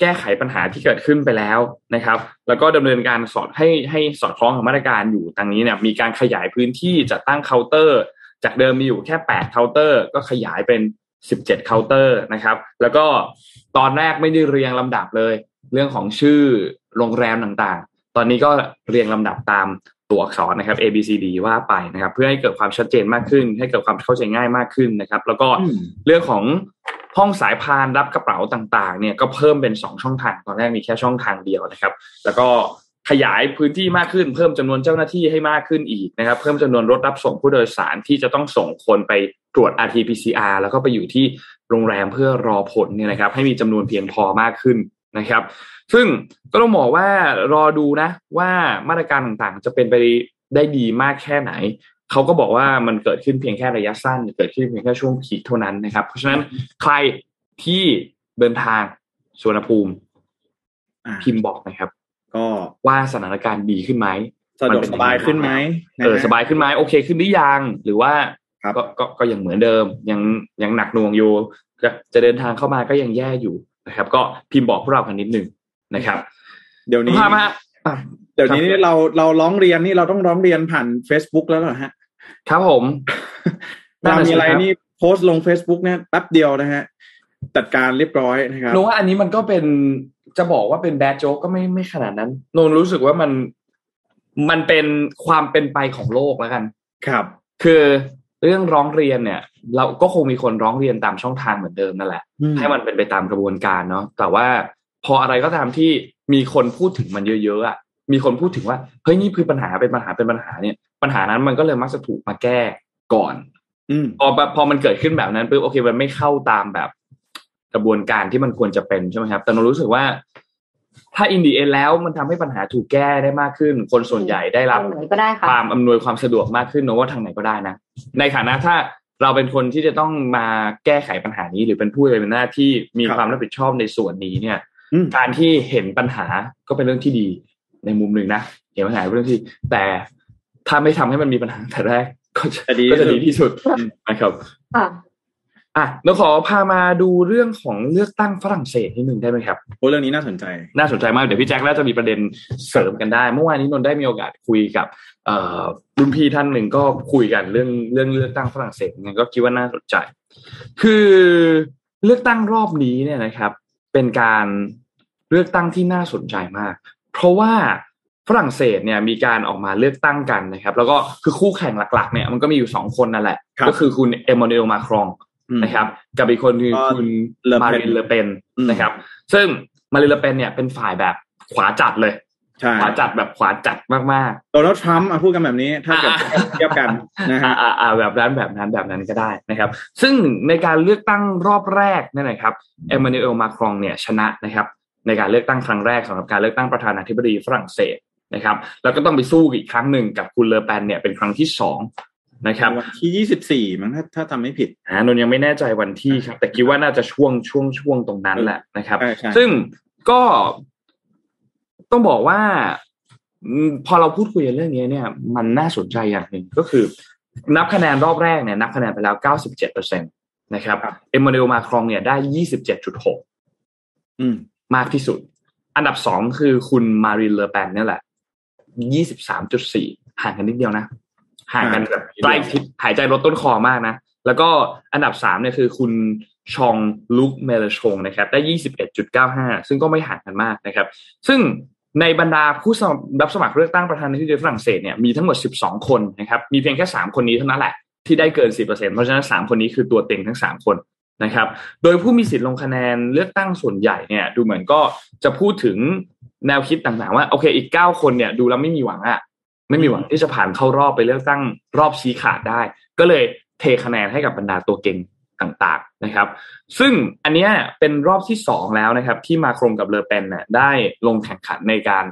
แก้ไขปัญหาที่เกิดขึ้นไปแล้วนะครับ แล้วก็ดำเนินการสอดให้ให้สอดคล้องกับมาตรการอยู่ตรงนี้เนี่ยมีการขยายพื้นที่จัดตั้งเคาน์เตอร์ จากเดิมมีอยู่แค่8เคาน์เตอร์ ก็ขยายเป็น 17เคาน์เตอร์นะครับ แล้วก็ตอนแรกไม่ได้เรียงลำดับเลย เรื่องของชื่อโรงแรมต่างๆ ตอนนี้ก็เรียงลำดับตามตัวอักษรนะครับ A B C D ว่าไปนะครับ เพื่อให้เกิดความชัดเจนมากขึ้น ให้เกิดความเข้าใจง่ายมากขึ้นนะครับ แล้วก็เรื่องของ ห้องสายพานรับกระเป๋าต่างๆ เนี่ยก็เพิ่มเป็น2ช่องทางตอนแรกมีแค่ช่องทางเดียวนะครับ แล้วก็ขยายพื้นที่มากขึ้น เพิ่มจำนวนเจ้าหน้าที่ให้มากขึ้นอีกนะครับ เพิ่มจำนวนรถรับส่งผู้โดยสารที่จะต้องส่งคนไปตรวจ RT-PCR แล้วก็ไปอยู่ที่โรงแรมเพื่อรอผลเนี่ยนะครับ ให้มีจำนวนเพียงพอมากขึ้นนะครับ ซึ่งก็ต้องบอกว่ารอดูนะว่ามาตรการต่างๆ จะเป็นไปได้ดีมากแค่ไหน เขาก็บอกว่ามันเกิดขึ้นเพียงแค่ระยะสั้น เกิดขึ้นเพียงแค่ช่วงขีดเท่านั้นนะครับ เพราะฉะนั้นใครที่เดินทางสุวรรณภูมิพิมพ์บอกนะครับ ก็ว่าสถานการณ์ดีขึ้นไหมสะดวกสบายขึ้นไหมเออสบายขึ้นไหมโอเคขึ้นหรือยังหรือว่าก็ก็ก็ยังเหมือนเดิม ยังยังหนักหน่วงอยู่จะเดินทางเข้ามาก็ยังแย่อยู่นะครับ ก็พิมพ์บอกพวกเรากันนิดหนึ่งนะครับ เดี๋ยวนี้มาเดี๋ยวนี้เราเราร้องเรียนนี่เราต้องร้องเรียนผ่าน Facebook แล้วเหรอฮะ ครับผมเรามีอะไรนี่โพสต์ลง Facebook เนี่ยแป๊บเดียวนะฮะ จัดการเรียบร้อยนะครับนูว่าอันนี้มันก็เป็นจะบอกว่าเป็นแบดโจ๊กก็ไม่ไม่ขนาดนั้นนนรู้สึกว่ามันมันเป็นความเป็นไปของโลกแล้วกัน ครับ คือเรื่องร้องเรียนเนี่ย เราก็คงมีคนร้องเรียนตามช่องทางเหมือนเดิมนั่นแหละ ให้มันเป็นไปตามกระบวนการเนาะแต่ว่าพออะไรก็ตามที่มีคนพูดถึงมันเยอะๆอะมีคนพูดถึงว่าเฮ้ยนี่คือปัญหาเป็นปัญหาเป็นปัญหาเนี่ย ปัญหานั้นมันก็เลยมักจะถูกมาแก้ก่อนพอพอมันเกิดขึ้นแบบนั้นปุ๊บโอเค มันไม่เข้าตามแบบกระบวนการที่มันควรจะเป็นใช่ไหมครับ แต่เรารู้สึกว่า ถ้าอินดีเอแล้วมันทำให้ปัญหาถูกแก้ได้มากขึ้น คนส่วนใหญ่ได้รับความอำนวยความสะดวกมากขึ้นนะว่าทางไหนก็ได้นะ ในฐานะถ้าเราเป็นคนที่จะต้องมาแก้ไขปัญหานี้ หรือเป็นผู้เป็นหน้าที่มีความรับผิดชอบในส่วนนี้เนี่ย การที่เห็นปัญหาก็เป็นเรื่องที่ดีในมุมหนึ่งนะเห็นปัญหาเป็นเรื่องที่ แต่ ถ้าไม่ทำให้มันมีปัญหาแต่แรกก็จะดีก็จะดีที่สุดนะครับอะเราขอพามาดูเรื่องของเลือกตั้งฝรั่งเศสนิดหนึ่งได้ไหมครับโอ้เรื่องนี้น่าสนใจ น่าสนใจมากเดี๋ยวพี่แจ็คน่าจะมีประเด็นเสริมกันได้ เมื่อวานนี้นนได้มีโอกาสคุยกับรุ่นพี่ท่านหนึ่งก็คุยกันเรื่องเรื่องเลือกตั้งฝรั่งเศสงั้นก็คิดว่าน่าสนใจ คือเลือกตั้งรอบนี้เนี่ยนะครับ เป็นการเลือกตั้งที่น่าสนใจมาก เพราะว่า ฝรั่งเศสเนี่ยมีการออกมาเลือกตั้งกันนะครับ แล้วก็คือคู่แข่งหลักๆเนี่ยมันก็มีอยู่สองคนนั่นแหละ ก็คือคุณเอมมานูเอลมาครองนะครับ กับอีกคนคือคุณมารินเลเปนนะครับ ซึ่งมารินเลเปนเนี่ยเป็นฝ่ายแบบขวาจัดเลยขวาจัดแบบขวาจัดมากๆโดนัลด์ทรัมป์พูดกันแบบนี้ ถ้าเกิดเทียบกันนะฮะอ่าแบบนั้นแบบนั้นแบบนั้นก็ได้นะครับ ซึ่งในการเลือกตั้งรอบแรกนี่นะครับเอมมานูเอลมาครองเนี่ยชนะนะครับ ในการเลือกตั้งครั้งแรกสำหรับการเลือกตั้งประธานาธิบดีฝรั่งเศส นะครับ แล้วก็ต้องไปสู้อีกครั้งหนึ่งกับคุณเลอแปนเนี่ยเป็นครั้งที่สองนะครับวันที่ยี่สิบสี่มั้งถ้าถ้าทำไม่ผิดอ่านนยังไม่แน่ใจวันที่ครับ แต่คิดว่าน่าจะช่วงช่วงช่วงตรงนั้นแหละนะครับ ซึ่งก็ต้องบอกว่าพอเราพูดคุยเรื่องนี้เนี่ย มันน่าสนใจอย่างหนึ่งก็คือ นับคะแนนรอบแรกเนี่ยนับคะแนนไปแล้วเก้าสิบเจ็ดเปอร์เซ็นตนะครับเอ็มมานูเอลมาครองเนี่ยได้ยี่สิบเจ็ดจุดหกมากที่สุด อันดับสองคือคุณมารินเลอแปนนี่แหละ ยี่สิบสามจุดสี่ห่างกันนิดเดียวนะ ห่างกันแบบใกล้ชิดหายใจลดต้นคอมากนะ แล้วก็อันดับสามเนี่ยคือคุณชองลุกเมลชงนะครับ ได้ยี่สิบเอ็ดจุดเก้าห้าซึ่งก็ไม่ห่างกันมากนะครับ ซึ่งในบรรดาผู้รับสมัครเลือกตั้งประธานาธิบดีฝรั่งเศสเนี่ยมีทั้งหมด 12 คนนะครับ มีเพียงแค่ 3 คนนี้เท่านั้นแหละที่ได้เกิน 10%เพราะฉะนั้น 3 คนนี้คือตัวเต็งทั้ง 3 คนนะครับ โดยผู้มีสิทธิ์ลงคะแนนเลือกตั้งส่วนใหญ่เนี่ยดูเหมือนก็จะพูดถึง แนวคิดต่างๆว่าโอเค อีก9คนเนี่ย ดูแล้วไม่มีหวังอะไม่มีหวังที่จะผ่านเข้ารอบไปเลือกตั้งรอบชี้ขาดได้ ก็เลยเทคะแนนให้กับบรรดาตัวเก่งต่างๆนะครับ ซึ่งอันนี้เป็นรอบที่สองแล้วนะครับ ที่มาครงกับเลอเปนเนี่ยได้ลงแข่งขันในการ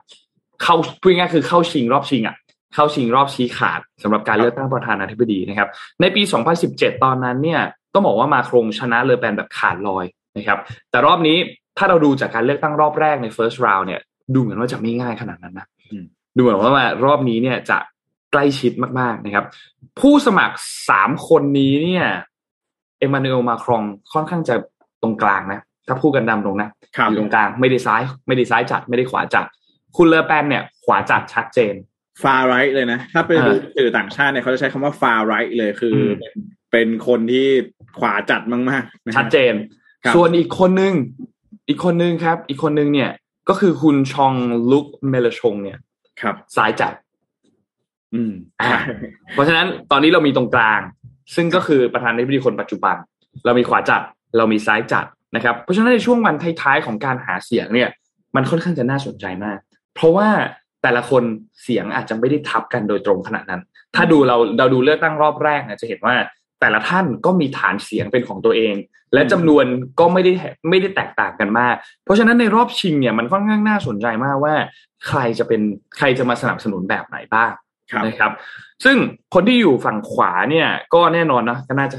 เข้าพูดง่ายคือเข้าชิงรอบชิงอะเข้าชิงรอบชี้ขาดสำหรับการเลือกตั้งประธานาธิบดีนะครับ ในปี 2017 ตอนนั้นเนี่ยต้องบอกว่ามาครงชนะเลอแปนแบบขาดลอยนะครับ แต่รอบนี้ถ้าเราดูจากการเลือกตั้งรอบแรกใน first round เนี่ย ดูเหมือนว่าจะไม่ง่ายขนาดนั้นนะดูเหมือนว่ารอบนี้เนี่ยจะใกล้ชิดมากๆนะครับ ผู้สมัครสามคนนี้เนี่ย เอมานูเอลมาครองค่อนข้างจะตรงกลางนะ ถ้าพูดกันดำตรงนะอยู่ตรงกลางไม่ได้ซ้าย ไม่ได้ซ้ายจัดไม่ได้ขวาจัด คุณเลอแปนเนี่ย ขวาจัดชัดเจนฟาไรท์เลยนะ ถ้าไปดูสื่อต่างชาติเนี่ยเขาจะใช้คำว่าฟาไรท์เลยคือเป็นคนที่ขวาจัดมากๆ ชัดเจน ส่วนอีกคนนึง อีกคนนึงครับ อีกคนนึงเนี่ย ก็คือคุณชองลุกเมลชงเนี่ย ครับซ้ายจัดอืมเพราะฉะนั้นตอนนี้เรามีตรงกลาง ซึ่งก็คือประธานาธิบดีคนปัจจุบัน เรามีขวาจัด เรามีซ้ายจัดนะครับ เพราะฉะนั้นในช่วงวันท้ายๆของการหาเสียงเนี่ย มันค่อนข้างจะน่าสนใจมาก เพราะว่าแต่ละคนเสียงอาจจะไม่ได้ทับกันโดยตรงขนาดนั้น ถ้าดูเราเราดูเลือกตั้งรอบแรกเนี่ยจะเห็นว่า แต่ละท่านก็มีฐานเสียงเป็นของตัวเอง และจำนวนก็ไม่ได้ไม่ได้แตกต่างกันมาก เพราะฉะนั้นในรอบชิงเนี่ยมันค่อนข้างน่าสนใจมากว่า ใครจะเป็นใครจะมาสนับสนุนแบบไหนบ้างนะครับ ซึ่งคนที่อยู่ฝั่งขวาเนี่ย ก็แน่นอนนะก็น่าจะ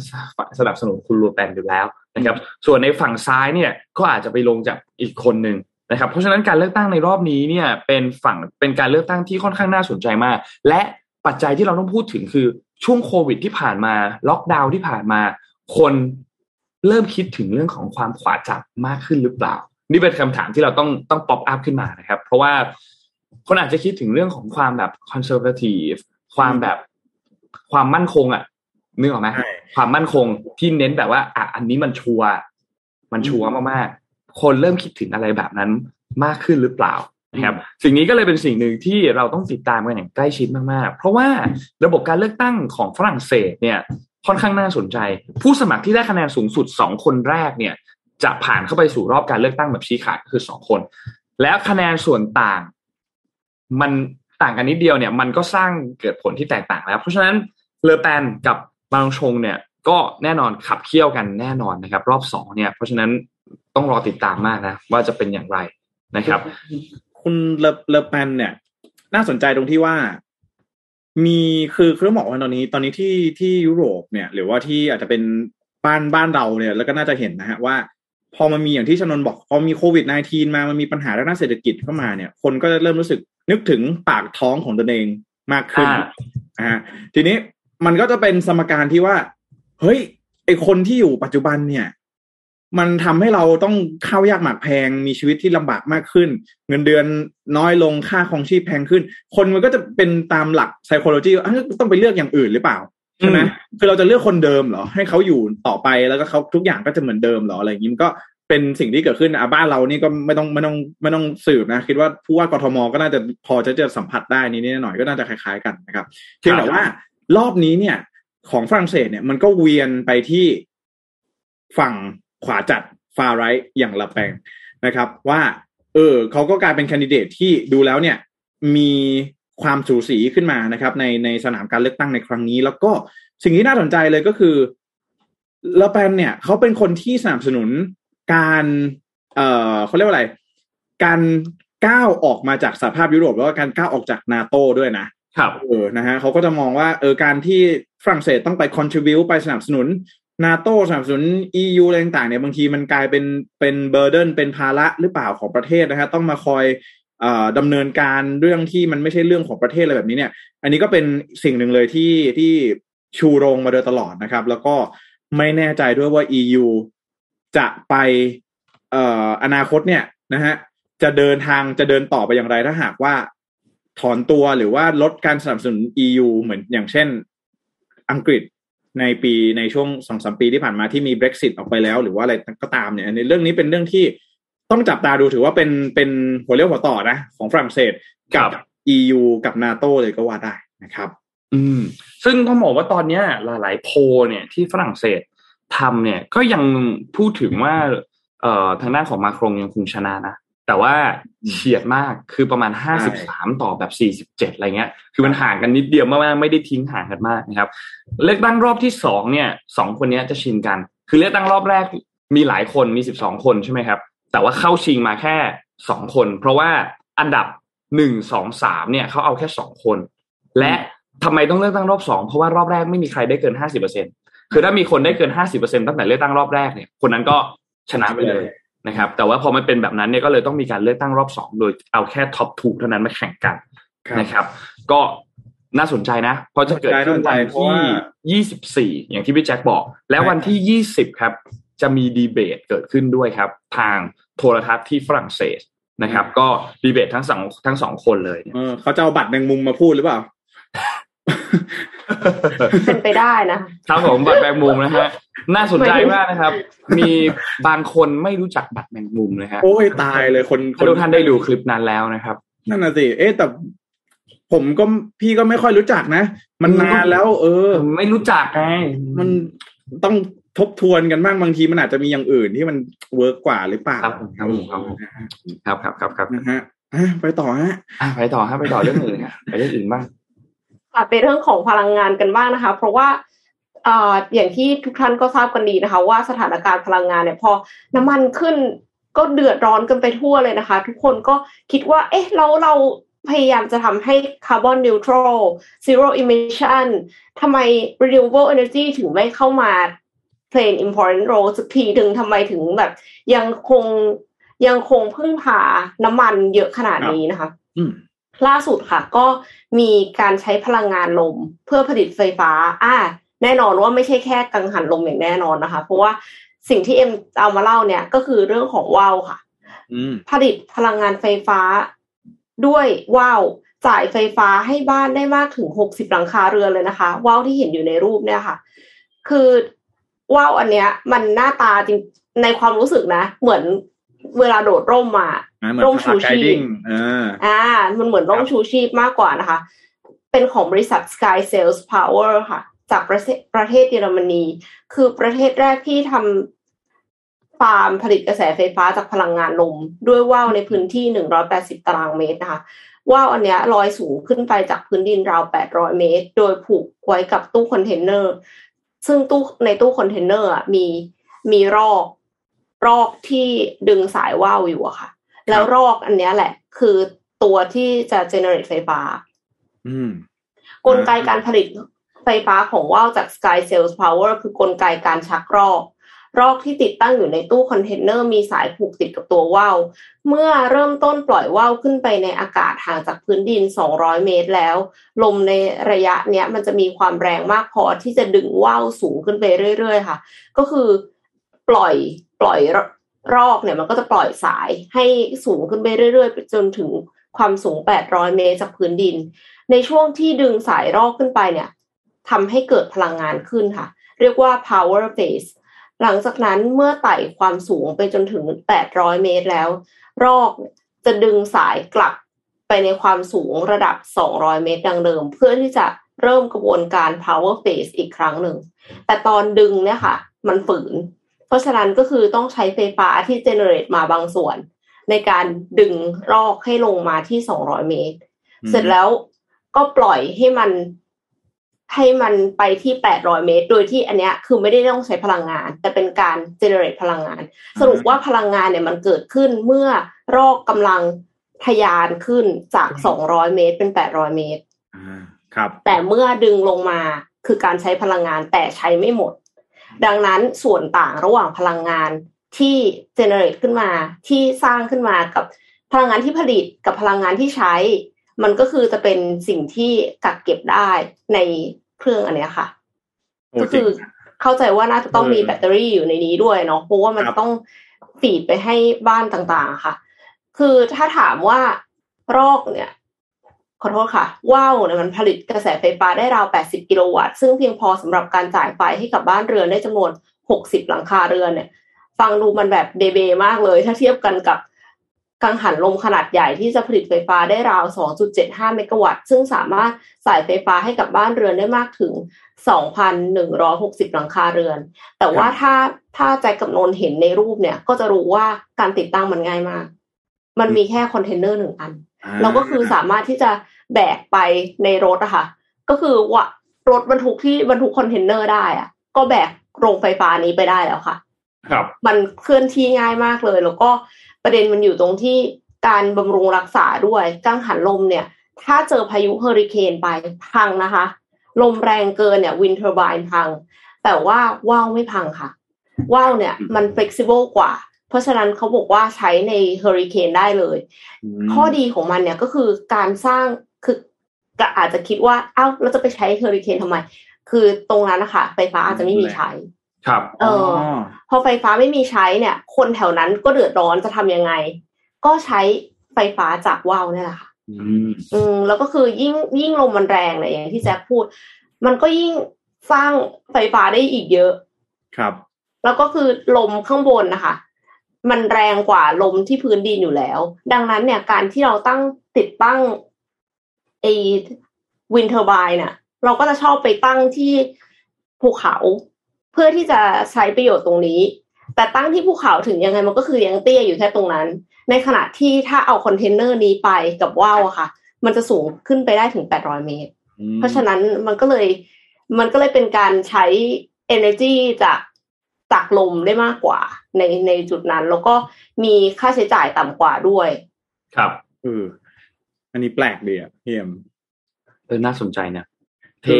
สนับสนุนคุณลูแปนอยู่แล้วนะครับ ส่วนในฝั่งซ้ายเนี่ยก็อาจจะไปลงจากอีกคนหนึ่งนะครับ เพราะฉะนั้นการเลือกตั้งในรอบนี้เนี่ยเป็นฝั่งเป็นการเลือกตั้งที่ค่อนข้างน่าสนใจมาก และปัจจัยที่เราต้องพูดถึงคือ ช่วงโควิดที่ผ่านมา ล็อกดาวน์ที่ผ่านมา คนเริ่มคิดถึงเรื่องของความขวาจัดมากขึ้นหรือเปล่า นี่เป็นคำถามที่เราต้องต้อง pop up ขึ้นมานะครับ เพราะว่าคนอาจจะคิดถึงเรื่องของความแบบ conservative ความแบบความมั่นคงอะนึกออกไหมความมั่นคงที่เน้นแบบว่าอะอันนี้มันชัวร์มันชัวร์มากๆคนเริ่มคิดถึงอะไรแบบนั้นมากขึ้นหรือเปล่า นะครับสิ่งนี้ก็เลยเป็นสิ่งหนึ่งที่เราต้องติดตามกันอย่างใกล้ชิดมากๆ เพราะว่าระบบการเลือกตั้งของฝรั่งเศสเนี่ยค่อนข้างน่าสนใจ ผู้สมัครที่ได้คะแนนสูงสุดสองคนแรกเนี่ยจะผ่านเข้าไปสู่รอบการเลือกตั้งแบบชี้ขาดคือสองคน แล้วคะแนนส่วนต่างมันต่างกันนิดเดียวเนี่ยมันก็สร้างเกิดผลที่แตกต่างแล้ว เพราะฉะนั้นเลอแปนกับบางชงเนี่ยก็แน่นอนขับเคี่ยวกันแน่นอนนะครับ รอบสองเนี่ย เพราะฉะนั้นต้องรอติดตามมากนะ ว่าจะเป็นอย่างไรนะครับ คุณเลเลอแปนเนี่ย น่าสนใจตรงที่ว่า มีคือคือต้องบอกว่าตอนนี้ ตอนนี้ที่ที่ยุโรปเนี่ย หรือว่าที่อาจจะเป็นบ้านบ้านเราเนี่ย แล้วก็น่าจะเห็นนะฮะว่า พอมันมีอย่างที่ชนนบอกพอมีโควิด -19 มามันมีปัญหาด้านเศรษฐกิจเข้ามาเนี่ย คนก็จะเริ่มรู้สึกนึกถึงปากท้องของตนเองมากขึ้นอ่าทีนี้มันก็จะเป็นสมการที่ว่า เฮ้ยไออ้คนที่อยู่ปัจจุบันเนี่ย มันทำให้เราต้องข้าวยากหมากแพงมีชีวิตที่ลำบากมากขึ้น เงินเดือนน้อยลงค่าครองชีพแพงขึ้น คนมันก็จะเป็นตามหลัก psychology ว่าต้องไปเลือกอย่างอื่นหรือเปล่าใช่ไหมคือเราจะเลือกคนเดิมเหรอ ให้เขาอยู่ต่อไปแล้วก็เขาทุกอย่างก็จะเหมือนเดิมเหรออะไรอย่างนี้มันก็เป็นสิ่งที่เกิดขึ้นอะบ้านเรานี่ก็ไม่ต้องไม่ต้องไม่ต้องสืบนะ คิดว่าผู้ว่ากทมก็น่าจะพอจะจะสัมผัสได้นี้นี่หน่อยก็น่าจะคล้าย ๆกันนะครับเพียงแต่ว่ารอบนี้เนี่ย ของฝรั่งเศสเนี่ยมันก็เวียนไปที่ฝั่ง ขวาจัดฟาไรท์อย่างละแปงนะครับ ว่า เออเขาก็กลายเป็นแคนดิเดตที่ดูแล้วเนี่ย มีความสูสีขึ้นมานะครับในในสนามการเลือกตั้งในครั้งนี้ แล้วก็สิ่งที่น่าสนใจเลยก็คือลาแปนเนี่ยเขาเป็นคนที่สนับสนุนการ เอ่อเขาเรียกว่าอะไร การก้าวออกมาจากสหภาพยุโรปแล้วก็การก้าวออกจากนาโตด้วยนะครับเออนะฮะเขาก็จะมองว่าเออการที่ฝรั่งเศสต้องไป contribu ไปสนับสนุน นาโต้สนับสนุน EU อะไรต่างๆเนี่ยบางทีมันกลายเป็นเป็นเบอร์เดนเป็นภาระหรือเปล่าของประเทศนะฮะต้องมาคอยอดำเนินการเรื่องที่มันไม่ใช่เรื่องของประเทศอะไรแบบนี้เนี่ย อันนี้ก็เป็นสิ่งหนึ่งเลยที่ที่ชูโรงมาโดยตลอดนะครับ แล้วก็ไม่แน่ใจด้วยว่า EU จะไปเอ่ออนาคตเนี่ยนะฮะจะเดินทางจะเดินต่อไปอย่างไรถ้าหากว่าถอนตัวหรือว่าลดการสนับสนุน EU เหมือนอย่างเช่น อังกฤษ ในปีในช่วงสองสมปีที่ผ่านมาที่มี Brexit ออกไปแล้ว หรือว่าอะไรก็ตามเนี่ยในเรื่องนี้เป็นเรื่องที่ต้องจับตาดูถือว่าเป็นเป็นหัวเรี่ยวหัวต่อนะ ของฝรั่งเศสกับ EU กับนาโตเลยก็ว่าได้นะครับ อืม ซึ่งต้องบอกว่าตอนนี้หลาย ๆ โพเนี่ยที่ฝรั่งเศสทำเนี่ยก็ยังพูดถึงว่าเอ่อทางด้านของมาครงยังคงชนะนะ แต่ว่าเฉียดมากคือประมาณห้าสิบสามต่อแบบสี่สิบเจ็ดอะไรเงี้ย คือมันห่างกันนิดเดียวมากๆไม่ได้ทิ้งห่างกันมากนะครับ เลือกตั้งรอบที่สองเนี่ยสองคนนี้จะชินกัน คือเลือกตั้งรอบแรกมีหลายคนมีสิบสองคนใช่ไหมครับ แต่ว่าเข้าชิงมาแค่สองคน เพราะว่าอันดับหนึ่งสองสามเนี่ยเขาเอาแค่สองคน และทำไมต้องเลือกตั้งรอบสองเพราะว่ารอบแรกไม่มีใครได้เกินห้าสิบเปอร์เซ็นคือถ้ามีคนได้เกินห้าสิบเปอร์เซ็นตั้งแต่เลือกตั้งรอบแรกเนี่ยคนนั้นก็ชนะไปเลย นะครับ แต่ว่าพอมันเป็นแบบนั้นเนี่ยก็เลยต้องมีการเลือกตั้งรอบสองโดยเอาแค่ top two เท่านั้นมาแข่งกันนะครับ ก็น่าสนใจนะเพราะจะเกิดขึ้นวันที่ยี่สิบสี่อย่างที่พี่แจ็คบอก แล้ววันที่ยี่สิบครับ จะมีดีเบตเกิดขึ้นด้วยครับ ทางโทรทัศน์ที่ฝรั่งเศสนะครับ ก็ดีเบตทั้งสองทั้งสองคนเลยเออเขาจะเอาบัตรแมงมุมมาพูดหรือเปล่าเป็นไปได้นะครับผมบัตรแมงมุมนะฮะน่าสนใจมากนะครับ มีบางคนไม่รู้จักบัตรแมงมุมเลยฮะโอ้ยตายเลยคนคนทุกท่านได้ดูคลิปนั้นแล้วนะครับ นั่นน่ะสิเอ๊ะแต่ผมก็พี่ก็ไม่ค่อยรู้จักนะ มันนานแล้ว เออ ไม่รู้จักไงมันต้องทบทวนกันบ้างบางทีมันอาจจะมีอย่างอื่นที่มันwork กว่าหรือเปล่าครับครับครับครับครับครับนะฮะไปต่อฮะไปต่อฮะไปต่อเรื่องอื่นไปเรื่องอื่นบ้างเป็นเรื่องของพลังงานกันบ้างนะคะ เพราะว่า อย่างที่ทุกท่านก็ทราบกันดีนะคะ ว่าสถานการณ์พลังงานเนี่ยพอน้ำมันขึ้นก็เดือดร้อนกันไปทั่วเลยนะคะ ทุกคนก็คิดว่า เอ๊ะเราเราพยายามจะทำให้ carbon neutral zero emission ทำไม renewable energy ถึงไม่เข้ามา play an important role สักทีถึงทำไมถึงแบบ ยังคงยังคงพึ่งพาน้ำมันเยอะขนาดนี้นะคะล่าสุดค่ะ ก็มีการใช้พลังงานลมเพื่อผลิตไฟฟ้า อ่า แน่นอนว่าไม่ใช่แค่กังหันลมอย่างแน่นอนนะคะ เพราะว่าสิ่งที่เอ็มเอามาเล่าเนี่ยก็คือเรื่องของว่าวค่ะผลิตพลังงานไฟฟ้า ด้วยว่าวจ่ายไฟฟ้าให้บ้านได้มากถึงหกสิบหลังคาเรือนเลยนะคะว่าวที่เห็นอยู่ในรูปเนี่ยค่ะ คือว่าวอันเนี้ย มันหน้าตาจริงในความรู้สึกนะ เหมือนเวลาโดดร่มมาร่มชูชีพอ่า มันเหมือนร่มชูชีพมากกว่านะคะ เป็นของบริษัท Sky Sales Power ค่ะ จากประเทศประเทศเยอรมนี คือประเทศแรกที่ทำฟาร์มผลิตกระแสไฟฟ้าจากพลังงานลม ด้วยว่าวในพื้นที่ 180 ตารางเมตรนะคะว่าวอันนี้ลอยสูงขึ้นไปจากพื้นดินราว 800 เมตร โดยผูกไว้กับตู้คอนเทนเนอร์ ซึ่งตู้ในตู้คอนเทนเนอร์มีมีรอกรอกที่ดึงสายว่าวอยู่อะค่ะ แล้วรอกอันนี้แหละ คือตัวที่จะ generate ไฟฟ้ากลไกการผลิต ไฟฟ้าของว่าวจาก SkySails Power คือกลไกการชักรอกรอกที่ติดตั้งอยู่ในตู้คอนเทนเนอร์มีสายผูกติดกับตัวว่าวเมื่อเริ่มต้นปล่อยว่าวขึ้นไปในอากาศห่างจากพื้นดิน 200 เมตรแล้ว ลมในระยะเนี้ยมันจะมีความแรงมากพอที่จะดึงว่าวสูงขึ้นไปเรื่อย ๆ ค่ะ ก็คือปล่อยปล่อยรอกเนี่ยมันก็จะปล่อยสายให้สูงขึ้นไปเรื่อยๆจนถึงความสูง 800 เมตรจากพื้นดิน ในช่วงที่ดึงสายรอกขึ้นไปเนี่ย ทำให้เกิดพลังงานขึ้นค่ะ เรียกว่า power phase หลังจากนั้นเมื่อไต่ความสูงไปจนถึง 800 เมตรแล้ว รอกจะดึงสายกลับไปในความสูงระดับ 200 เมตรดังเดิม เพื่อที่จะเริ่มกระบวนการ power phase อีกครั้งหนึ่ง แต่ตอนดึงเนี่ยค่ะ มันฝืน เพราะฉะนั้นก็คือต้องใช้ไฟฟ้าที่เจเนเรตมาบางส่วน ในการดึงรอกให้ลงมาที่ 200 เมตร เสร็จแล้วก็ปล่อยให้มัน ให้มันไปที่800เมตร โดยที่อันเนี้ยคือไม่ได้ต้องใช้พลังงาน แต่เป็นการเจเนเรตพลังงาน สรุปว่าพลังงานเนี่ยมันเกิดขึ้นเมื่อรอกกำลังทยานขึ้นจาก200เมตร เป็น800เมตรครับ แต่เมื่อดึงลงมาคือการใช้พลังงานแต่ใช้ไม่หมด ดังนั้นส่วนต่างระหว่างพลังงานที่เจเนเรตขึ้นมาที่สร้างขึ้นมากับพลังงานที่ผลิตกับพลังงานที่ใช้ มันก็คือจะเป็นสิ่งที่กักเก็บได้ใน เครื่องอันเนี้ยค่ะ ก็คือเข้าใจว่าน่าจะต้องมีแบตเตอรี่อยู่ในนี้ด้วยเนาะเพราะว่ามันต้องฟีดไปให้บ้านต่างๆค่ะ คือถ้าถามว่ารอกเนี่ยขอโทษค่ะ ว่าวเนี่ยมันผลิตกระแสไฟฟ้าได้ราว 80 กิโลวัตต์ ซึ่งเพียงพอสำหรับการจ่ายไฟให้กับบ้านเรือนได้จำนวน 60 หลังคาเรือนเนี่ย ฟังดูมันแบบเดเบมากเลย ถ้าเทียบกันกับ กังหันลมขนาดใหญ่ที่จะผลิตไฟฟ้าได้ราว 2.75 เมกะวัตต์ ซึ่งสามารถจ่ายไฟฟ้าให้กับบ้านเรือนได้มากถึง 2,160 หลังคาเรือน แต่ว่าถ้าถ้าใจกับนนเห็นในรูปเนี่ย ก็จะรู้ว่าการติดตั้งมันง่ายมาก มันมีแค่คอนเทนเนอร์หนึ่งอัน เราก็คือสามารถที่จะแบกไปในรถอะค่ะ ก็คือว่ารถบรรทุกที่บรรทุกคอนเทนเนอร์ได้อะก็แบกโรงไฟฟ้านี้ไปได้แล้วค่ะ ครับ มันเคลื่อนที่ง่ายมากเลย แล้วก็ ประเด็นมันอยู่ตรงที่การบำรุงรักษาด้วยกังหันลมเนี่ย ถ้าเจอพายุเฮอริเคนไปพังนะคะ ลมแรงเกินเนี่ย wind turbine พัง แต่ว่าว่าวไม่พังค่ะ ว่าวเนี่ยมันเฟ e ซิเบิลกว่า เพราะฉะนั้นเขาบอกว่าใช้ในเฮอริเคนได้เลย ข้อดีของมันเนี่ยก็คือการสร้างคืออาจจะคิดว่า เอ้าเราจะไปใช้เฮอริเคนทำไม คือตรงนั้นนะคะไฟฟ้าอาจจะไม่มีใช้ ครับเออพอไฟฟ้าไม่มีใช้เนี่ย คนแถวนั้นก็เดือดร้อนจะทำยังไง ก็ใช้ไฟฟ้าจากว่าวนี่แหละค่ะอืมแล้วก็คือยิ่งยิ่งลมมันแรงเนี่ยอย่างที่แจ็คพูด มันก็ยิ่งสร้างไฟฟ้าได้อีกเยอะ ครับ แล้วก็คือลมข้างบนนะคะ มันแรงกว่าลมที่พื้นดินอยู่แล้ว ดังนั้นเนี่ยการที่เราตั้งติดตั้งไอ wind turbine เนี่ยเราก็จะชอบไปตั้งที่ภูเขา เพื่อที่จะใช้ประโยชน์ตรงนี้ แต่ตั้งที่ภูเขาถึงยังไงมันก็คือยังเตี้ยอยู่แค่ตรงนั้น ในขณะที่ถ้าเอาคอนเทนเนอร์นี้ไปกับว่าวอะค่ะ มันจะสูงขึ้นไปได้ถึง 800 เมตร เพราะฉะนั้นมันก็เลยมันก็เลยเป็นการใช้ energy จากจากลมได้มากกว่า ในในจุดนั้น แล้วก็มีค่าใช้จ่ายต่ำกว่าด้วย ครับเอออันนี้แปลกดีอะพี่เอ็มเออน่าสนใจนะคือ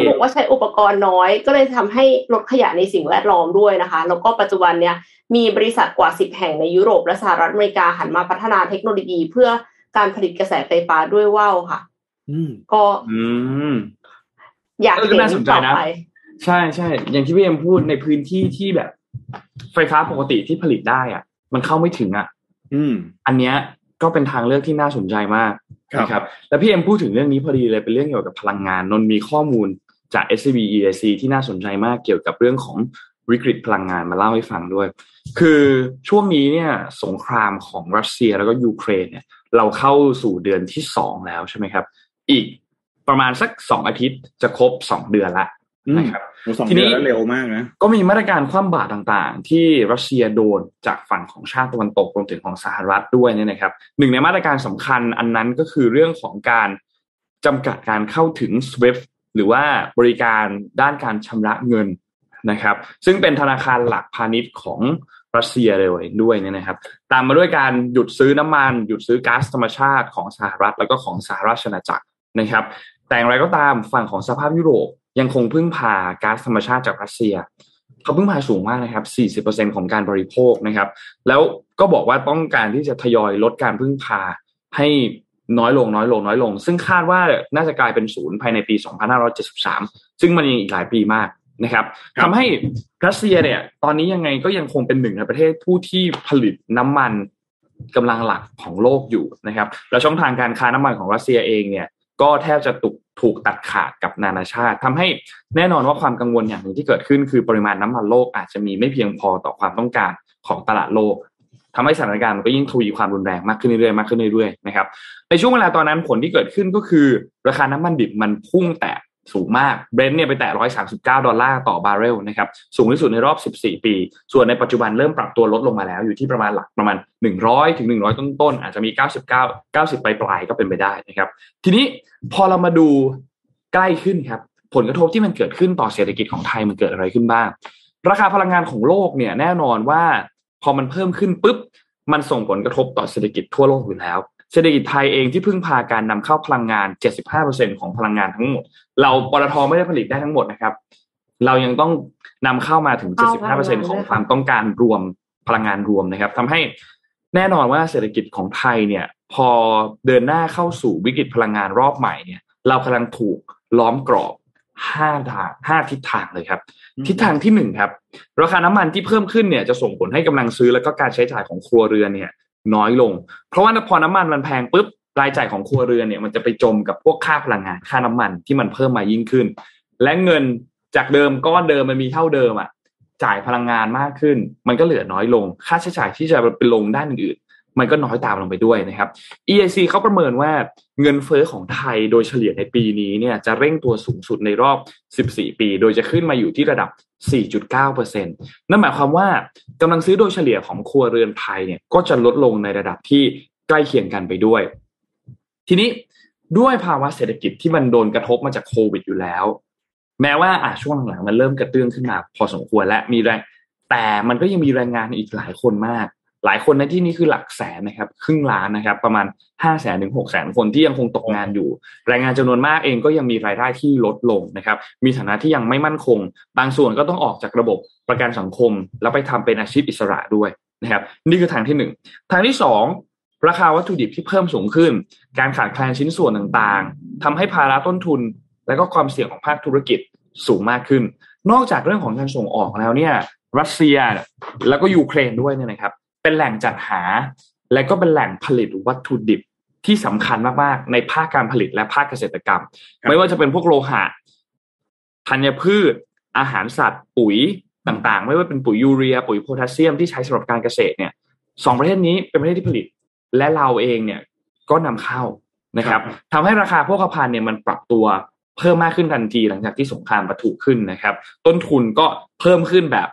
บอกว่าใช้อุปกรณ์น้อย ก็เลยทำให้ลดขยะในสิ่งแวดล้อมด้วยนะคะ แล้วก็ปัจจุบันเนี้ยมีบริษัทกว่าสิบแห่งในยุโรปและสหรัฐอเมริกาหันมาพัฒนาเทคโนโลยีเพื่อการผลิตกระแสไฟฟ้าด้วยว่าวค่ะก็อยากเห็นต่อไปใช่ใช่อย่างที่พี่เอ็มพูดในพื้นที่ที่แบบ ไฟฟ้าปกติที่ผลิตได้อะ มันเข้าไม่ถึงอะ อืม อันเนี้ยก็เป็นทางเลือกที่น่าสนใจมาก นะครับแล้วพี่เอ็มพูดถึงเรื่องนี้พอดีเลยเป็นเรื่องเกี่ยวกับพลังงานนนมีข้อมูลจาก SCB EIC ที่น่าสนใจมากเกี่ยวกับเรื่องของวิกฤตพลังงานมาเล่าให้ฟังด้วย คือช่วงนี้เนี่ยสงครามของรัสเซียแล้วก็ยูเครนเนี่ยเราเข้าสู่เดือนที่สองแล้วใช่ไหมครับ อีกประมาณสักสองอาทิตย์จะครบสองเดือนละนะครับ ทีนี้เร็วมากนะก็มีมาตรการคว่ำบาตรต่างๆ ที่รัสเซียโดนจากฝั่งของชาติตะวันตกรวมถึงของสหรัฐด้วยเนี่ยนะครับหนึ่งในมาตรการสำคัญอันนั้นก็คือเรื่องของการจำกัดการเข้าถึง SWIFT หรือว่าบริการด้านการชำระเงินนะครับ ซึ่งเป็นธนาคารหลักพาณิชย์ของรัสเซียเลยด้วยเนี่ยนะครับ ตามมาด้วยการหยุดซื้อน้ำมัน หยุดซื้อก๊าซธรรมชาติของสหรัฐ แล้วก็ของสหราชอาณาจักรนะครับ แต่อย่างไรก็ตามฝั่งของสภาพยุโรป ยังคงพึ่งพาก๊าซธรรมชาติจากรัสเซียเขาพึ่งพาสูงมากนะครับ 40%ของการบริโภคนะครับ แล้วก็บอกว่าต้องการที่จะทยอยลดการพึ่งพาให้น้อยลงน้อยลงน้อยลง ซึ่งคาดว่าน่าจะกลายเป็นศูนย์ภายในปี 2573 ซึ่งมันยังอีกหลายปีมากนะครับทำให้รัสเซียเนี่ย ตอนนี้ยังไงก็ยังคงเป็นหนึ่งในประเทศผู้ที่ผลิตน้ำมันกำลังหลักของโลกอยู่นะครับ แล้วช่องทางการค้าน้ำมันของรัสเซียเองเนี่ย ก็แทบจะถูก ถูกตัดขาดกับนานาชาติทำให้แน่นอนว่าความกังวลอย่างหนึ่งที่เกิดขึ้นคือปริมาณน้ำมันโลกอาจจะมีไม่เพียงพอต่อความต้องการของตลาดโลกทำให้สถานการณ์มันก็ยิ่งทวีความรุนแรงมากขึ้นเรื่อยๆมากขึ้นเรื่อยๆนะครับในช่วงเวลาตอนนั้นผลที่เกิดขึ้นก็คือ ราคาน้ำมันดิบมันพุ่งแตะ สูงมากเบรนท์เนี่ยไปแตะ 139 ดอลลาร์ต่อบาร์เรลนะครับสูงที่สุดในรอบ 14 ปี ส่วนในปัจจุบันเริ่มปรับตัวลดลงมาแล้วอยู่ที่ประมาณหลักประมาณ 100 ถึง 100 ต้นๆ อาจจะมี 99 90 ปลายๆ ก็เป็นไปได้นะครับ ทีนี้พอเรามาดูใกล้ขึ้นครับ ผลกระทบที่มันเกิดขึ้นต่อเศรษฐกิจของไทยมันเกิดอะไรขึ้นบ้าง ราคาพลังงานของโลกเนี่ยแน่นอนว่าพอมันเพิ่มขึ้นปุ๊บมันส่งผลกระทบต่อเศรษฐกิจทั่วโลกอยู่แล้ว เศรษฐกิจไทยเองที่พึ่งพาการนำเข้าพลังงาน 75%ของพลังงานทั้งหมด เราปตทไม่ได้ผลิตได้ทั้งหมดนะครับ เรายังต้องนำเข้ามาถึง 75%ของความต้องการรวมพลังงานรวมนะครับทำให้แน่นอนว่าเศรษฐกิจของไทยเนี่ย พอเดินหน้าเข้าสู่วิกฤตพลังงานรอบใหม่เนี่ย เรากำลังถูกล้อมกรอบห้าทางห้าทิศทางเลยครับ ทิศทางที่หนึ่งครับ ราคาน้ำมันที่เพิ่มขึ้นเนี่ยจะส่งผลให้กำลังซื้อแล้วก็การใช้จ่ายของครัวเรือนเนี่ย น้อยลง เพราะว่าพอน้ำมันมันแพงปุ๊บรายจ่ายของครัวเรือนเนี่ยมันจะไปจมกับพวกค่าพลังงานค่าน้ำมันที่มันเพิ่มมายิ่งขึ้น และเงินจากเดิมก้อนเดิมมันมีเท่าเดิมอะจ่ายพลังงานมากขึ้น มันก็เหลือน้อยลง ค่าใช้จ่ายที่จะไปลงด้านอื่นมันก็น้อยตามลงไปด้วยนะครับ EIC เขาประเมินว่าเงินเฟอ้อของไทยโดยเฉลี่ยในปีนี้เนี่ยจะเร่งตัวสูงสุดในรอบ 14 ปี โดยจะขึ้นมาอยู่ที่ระดับ 4.9%นั่นหมายความว่ากำลังซื้อโดยเฉลี่ยของครัวเรือนไทยเนี่ยก็จะลดลงในระดับที่ใกล้เคียงกันไปด้วย ทีนี้ด้วยภาวะเศรษฐกิจที่มันโดนกระทบมาจากโควิดอยู่แล้ว แม้ว่าอะช่วงหลังมันเริ่มกระเตื้องขึ้นมาพอสมควรและมีแรง แต่มันก็ยังมีแรงงานอีกหลายคนมาก หลายคนในที่นี้คือหลักแสนนะครับ ครึ่งล้านนะครับ ประมาณห้าแสนถึงหกแสนคนที่ยังคงตกงานอยู่ แรงงานจำนวนมากเองก็ยังมีรายได้ที่ลดลงนะครับ มีฐานะที่ยังไม่มั่นคง บางส่วนก็ต้องออกจากระบบประกันสังคม แล้วไปทำเป็นอาชีพอิสระด้วยนะครับ นี่คือทางที่หนึ่งทางที่สองราคาวัตถุดิบที่เพิ่มสูงขึ้น การขาดแคลนชิ้นส่วนต่างๆทำให้ภาระต้นทุน และก็ความเสี่ยงของภาคธุรกิจสูงมากขึ้น นอกจากเรื่องของการส่งออกแล้วเนี่ยรัสเซียแล้วก็ยูเครนด้วยเนี่ยนะครับ เป็นแหล่งจัดหา และก็เป็นแหล่งผลิตวัตถุดิบที่สำคัญมากๆ ในภาคการผลิตและภาคเกษตรกรรม ไม่ว่าจะเป็นพวกโลหะธัญพืช อาหารสัตว์ ปุ๋ยต่างๆ ไม่ว่าเป็นปุ๋ยยูเรีย ปุ๋ยโพแทสเซียมที่ใช้สำหรับการเกษตรเนี่ยสองประเทศนี้เป็นประเทศที่ผลิต และเราเองเนี่ยก็นำเข้านะครับทำให้ราคาพวกภัณฑ์เนี่ยมันปรับตัวเพิ่มมากขึ้นทันทีหลังจากที่สงครามประทุขึ้นนะครับ ต้นทุนก็เพิ่มขึ้นแบบ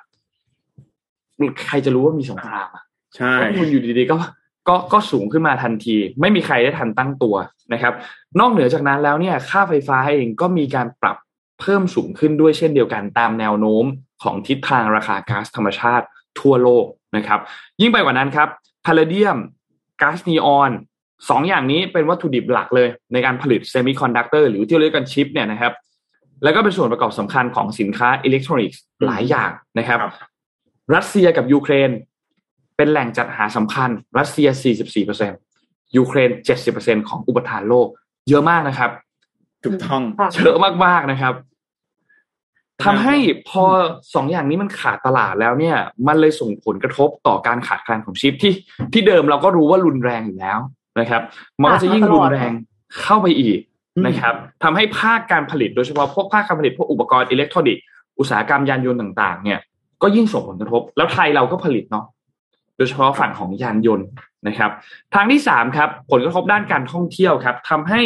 ใครจะรู้ว่ามีสงครามอะ ใช่ต้นทุนอยู่ดีๆก็ก็ก็สูงขึ้นมาทันที ไม่มีใครได้ทันตั้งตัวนะครับ นอกเหนือจากนั้นแล้วเนี่ย ค่าไฟฟ้าเองก็มีการปรับเพิ่มสูงขึ้นด้วยเช่นเดียวกันตามแนวโน้มของทิศทางราคาก๊าซธรรมชาติทั่วโลกนะครับ ยิ่งไปกว่านั้นครับพัลลาเดียมก๊าซนีออนสองอย่างนี้เป็นวัตถุดิบหลักเลยในการผลิตเซมิคอนดักเตอร์หรือที่เรียกกันชิปเนี่ยนะครับ แล้วก็เป็นส่วนประกอบสำคัญของสินค้าอิเล็กทรอนิกส์หลายอย่างนะครับ รัสเซียกับยูเครน เป็นแหล่งจัดหาสำคัญ รัสเซีย 44%ยูเครน 70%ของอุปทานโลก เยอะมากนะครับถูกต้องเยอะมากๆนะครับทำให้พอสองอย่างนี้มันขาดตลาดแล้วเนี่ย มันเลยส่งผลกระทบต่อการขาดแคลนของชิปที่ที่เดิมเราก็รู้ว่ารุนแรงอยู่แล้วนะครับ มันก็จะยิ่งรุนแรงเข้าไปอีกนะครับทำให้ภาคการผลิตโดยเฉพาะพวกภาคการผลิตพวกอุปกรณ์อิเล็กทรอนิกส์อุตสาหกรรมยานยนต์ต่าง ๆ เนี่ยก็ยิ่งส่งผลกระทบ แล้วไทยเราก็ผลิตเนาะ โดยเฉพาะฝั่งของยานยนต์นะครับทางที่สามครับผลกระทบด้านการท่องเที่ยวครับทำให้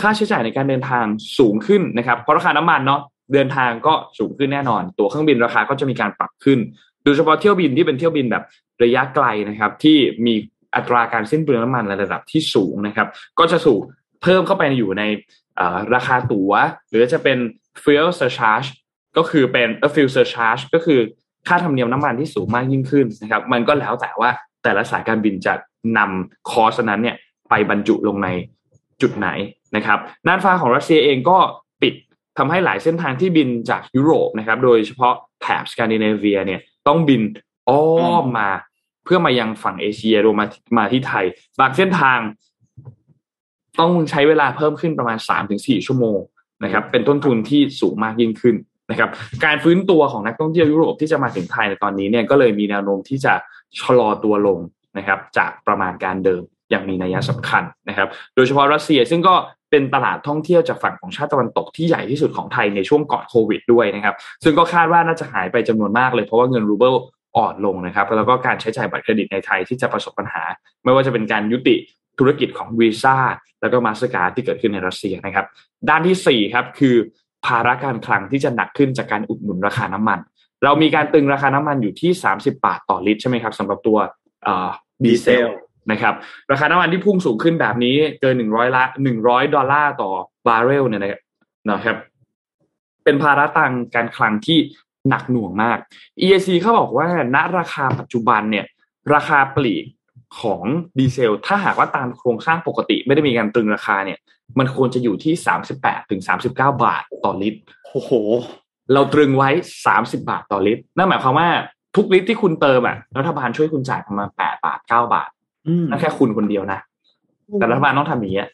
ค่าใช้จ่ายในการเดินทางสูงขึ้นนะครับเพราะราคาน้ำมันเนาะเดินทางก็สูงขึ้นแน่นอน ตั๋วเครื่องบินราคาก็จะมีการปรับขึ้น โดยเฉพาะเที่ยวบินที่เป็นเที่ยวบินแบบระยะไกลนะครับ ที่มีอัตราการสิ้นเปลืองน้ำมันในระดับที่สูงนะครับ ก็จะสูงเพิ่มเข้าไปอยู่ในราคาตัว๋ว หรือจะเป็น fuel surcharge ก็คือเป็น fuel surcharge ก็คือ ค่าธรรมเนียมน้ำมันที่สูงมากยิ่งขึ้นนะครับ มันก็แล้วแต่ว่าแต่ละสายการบินจะนำคอสนั้นเนี่ยไปบรรจุลงในจุดไหนนะครับน่านฟ้าของรัสเซียเองก็ปิดทำให้หลายเส้นทางที่บินจากยุโรปนะครับ โดยเฉพาะแถบสแกนดิเนเวียเนี่ยต้องบินอ้อมมาเพื่อมายังฝั่งเอเชียรวมมามาที่ไทย บางเส้นทางต้องใช้เวลาเพิ่มขึ้นประมาณสามถึงสี่ชั่วโมงนะครับ เป็นต้นทุนที่สูงมากยิ่งขึ้น นะครับการฟื้นตัวของนักท่องเที่ยวยุโรปที่จะมาถึงไทยในตอนนี้เนี่ยก็เลยมีแนวโน้มที่จะชะลอตัวลงนะครับจากประมาณการเดิมอย่างมีนัยสำคัญนะครับ โดยเฉพาะรัสเซียซึ่งก็เป็นตลาดท่องเที่ยวจากฝั่งของชาติตะวันตกที่ใหญ่ที่สุดของไทยในช่วงก่อนโควิดด้วยนะครับ ซึ่งก็คาดว่าน่าจะหายไปจำนวนมากเลยเพราะว่าเงินรูเบิลอ่อนลงนะครับ แล้วก็การใช้จ่ายบัตรเครดิตในไทยที่จะประสบปัญหา ไม่ว่าจะเป็นการยุติธุรกิจของวีซ่าแล้วก็มาสเตอร์การ์ดที่เกิดขึ้นในรัสเซียนะครับ ด้านที่4ครับคือ ภาระการคลังที่จะหนักขึ้นจากการอุดหนุนราคาน้ำมัน เรามีการตรึงราคาน้ำมันอยู่ที่ 30 บาทต่อลิตรใช่ไหมครับสำหรับตัวดีเซลนะครับราคาน้ำมันที่พุ่งสูงขึ้นแบบนี้เกินหนึ่งร้อยละหนึ่งร้อยดอลลาร์ต่อบาร์เรลเนี่ยนะครับเป็นภาระทางการคลังที่หนักหน่วงมาก EAC เขาบอกว่าณราคาปัจจุบันเนี่ยราคาปลีก ของดีเซล ถ้าหากว่าตามโครงสร้างปกติ ไม่ได้มีการตรึงราคาเนี่ย มันควรจะอยู่ที่สามสิบแปดถึงสามสิบเก้าบาทต่อลิตรโอ้โห เราตรึงไว้สามสิบาทต่อลิตร นั่นหมายความว่าทุกลิตรที่คุณเติมอะรัฐบาลช่วยคุณจ่ายประมาณแปดบาทเก้าบาทนั่นแค่คุณคนเดียวนะ แต่รัฐบาลต้องทำอย่างนี้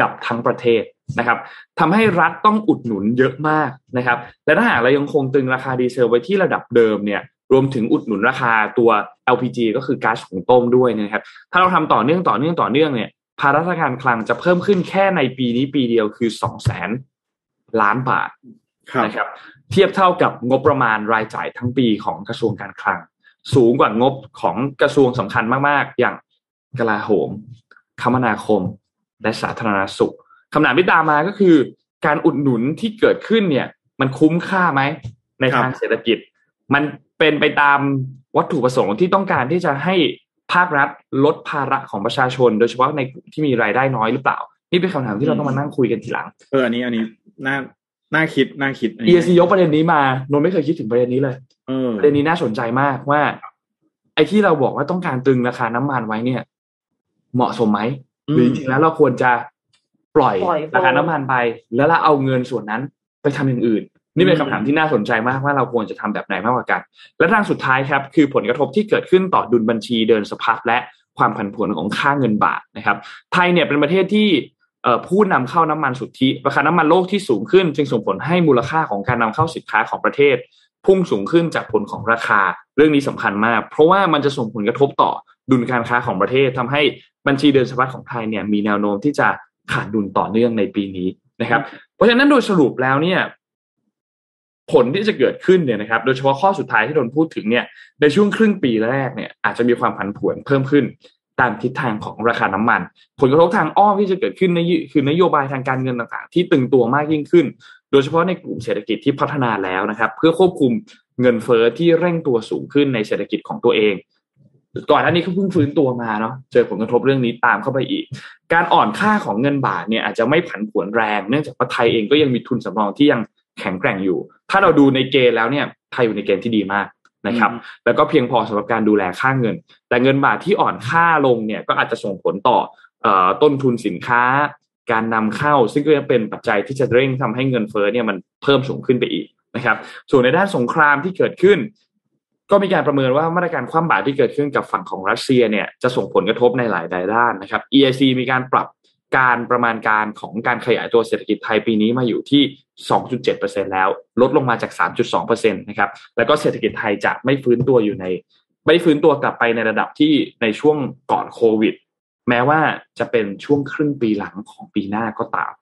กับทั้งประเทศนะครับทำให้รัฐต้องอุดหนุนเยอะมากนะครับ และถ้าหากเรายังคงตึงราคาดีเซลไว้ที่ระดับเดิมเนี่ย รวมถึงอุดหนุนราคาตัว LPG ก็คือก๊าซหุงต้มด้วยนะครับ ถ้าเราทำต่อเนื่องต่อเนื่องต่อเนื่องเนี่ยภาระการคลังจะเพิ่มขึ้นแค่ในปีนี้ปีเดียวคือสองแสนล้านบาทนะครับ เทียบเท่ากับงบประมาณรายจ่ายทั้งปีของกระทรวงการคลัง สูงกว่างบของกระทรวงสำคัญมาก ๆ อย่างกลาโหม คมนาคม และสาธารณสุขคำถามที่ตามมาก็คือ การอุดหนุนที่เกิดขึ้นเนี่ย มันคุ้มค่าไหมในทางเศรษฐกิจ มัน เป็นไปตามวัตถุประสงค์ที่ต้องการที่จะให้ภาครัฐลดภาระของประชาชน โดยเฉพาะในกลุ่มที่มีรายได้น้อยหรือเปล่า นี่เป็นคำถามที่เราต้องมานั่งคุยกันทีหลัง เอออันนี้อันนี้น่าน่าคิดน่าคิด EAC ยกประเด็นนี้มานนไม่เคยคิดถึงประเด็นนี้เลยประเด็นนี้น่าสนใจมากว่า ไอ้ที่เราบอกว่าต้องการตึงราคาน้ำมันไว้เนี่ย เหมาะสมไหมหรือจริงๆแล้วเราควรจะปล่อยราคาน้ำมันไป แล้วเราเอาเงินส่วนนั้นไปทำอย่างอื่น นี่เป็นคำถามที่น่าสนใจมากว่าเราควรจะทำแบบไหนมากกว่ากัน และทางสุดท้ายครับคือผลกระทบที่เกิดขึ้นต่อดุลบัญชีเดินสะพัดและความผันผวนของค่าเงินบาทนะครับ ไทยเนี่ยเป็นประเทศที่ผู้นำเข้าน้ำมันสุทธิราคาน้ำมันโลกที่สูงขึ้น จึงส่งผลให้มูลค่าของการนำเข้าสินค้าของประเทศ พุ่งสูงขึ้นจากผลของราคา เรื่องนี้สำคัญมาก เพราะว่ามันจะส่งผลกระทบต่อดุลการค้าของประเทศทำให้บัญชีเดินสะพัดของไทยเนี่ยมีแนวโน้มที่จะขาดดุลต่อเนื่องในปีนี้นะครับ เพราะฉะนั้นโดยสรุปแล้วเนี่ย ผลที่จะเกิดขึ้นเนี่ยนะครับ โดยเฉพาะข้อสุดท้ายที่โดนพูดถึงเนี่ยในช่วงครึ่งปีแรกเนี่ยอาจจะมีความผันผวนเพิ่มขึ้นตามทิศทางของราคาน้ำมัน ผลกระทบทางอ้อมที่จะเกิดขึ้นในคือนโยบายทางการเงินต่างๆ ที่ตึงตัวมากยิ่งขึ้น โดยเฉพาะในกลุ่มเศรษฐกิจที่พัฒนาแล้วนะครับ เพื่อควบคุมเงินเฟอ้อที่เร่งตัวสูงขึ้นในเศรษฐกิจของตัวเอง ก่อนหน้านี้เขาเพิ่งฟื้นตัวมาเนาะเจอผลกระทบเรื่องนี้ตามเข้าไปอีก การอ่อนค่าของเงินบาทเนี่ยอาจจะไม่ผันผวนแรง เนื่องจากว่าไทยเองก็ยังมีทุนสำรองที่ยังแข็งแกร่งอยู่ ถ้าเราดูในเกณฑ์แล้วเนี่ยไทยอยู่ในเกณฑ์ที่ดีมากนะครับ แล้วก็เพียงพอสำหรับการดูแลค่าเงิน แต่เงินบาทที่อ่อนค่าลงเนี่ยก็อาจจะส่งผลต่อต้นทุนสินค้า การนำเข้า ซึ่งก็จะเป็นปัจจัยที่จะเร่งทำให้เงินเฟ้อเนี่ยมันเพิ่มสูงขึ้นไปอีกนะครับ ส่วนในด้านสงครามที่เกิดขึ้น ก็มีการประเมินว่ามาตรการคว่ำบาตรที่เกิดขึ้นกับฝั่งของรัสเซียเนี่ยจะส่งผลกระทบในหลายด้านนะครับ EIC มีการปรับการประมาณการของการขยายตัวเศรษฐกิจไทยปีนี้มาอยู่ที่ 2.7%แล้ว ลดลงมาจาก 3.2%นะครับแล้วก็เศรษฐกิจไทยจะไม่ฟื้นตัวอยู่ใน ไม่ฟื้นตัวกลับไปในระดับที่ในช่วงก่อนโควิด แม้ว่าจะเป็นช่วงครึ่งปีหลังของปีหน้าก็ตาม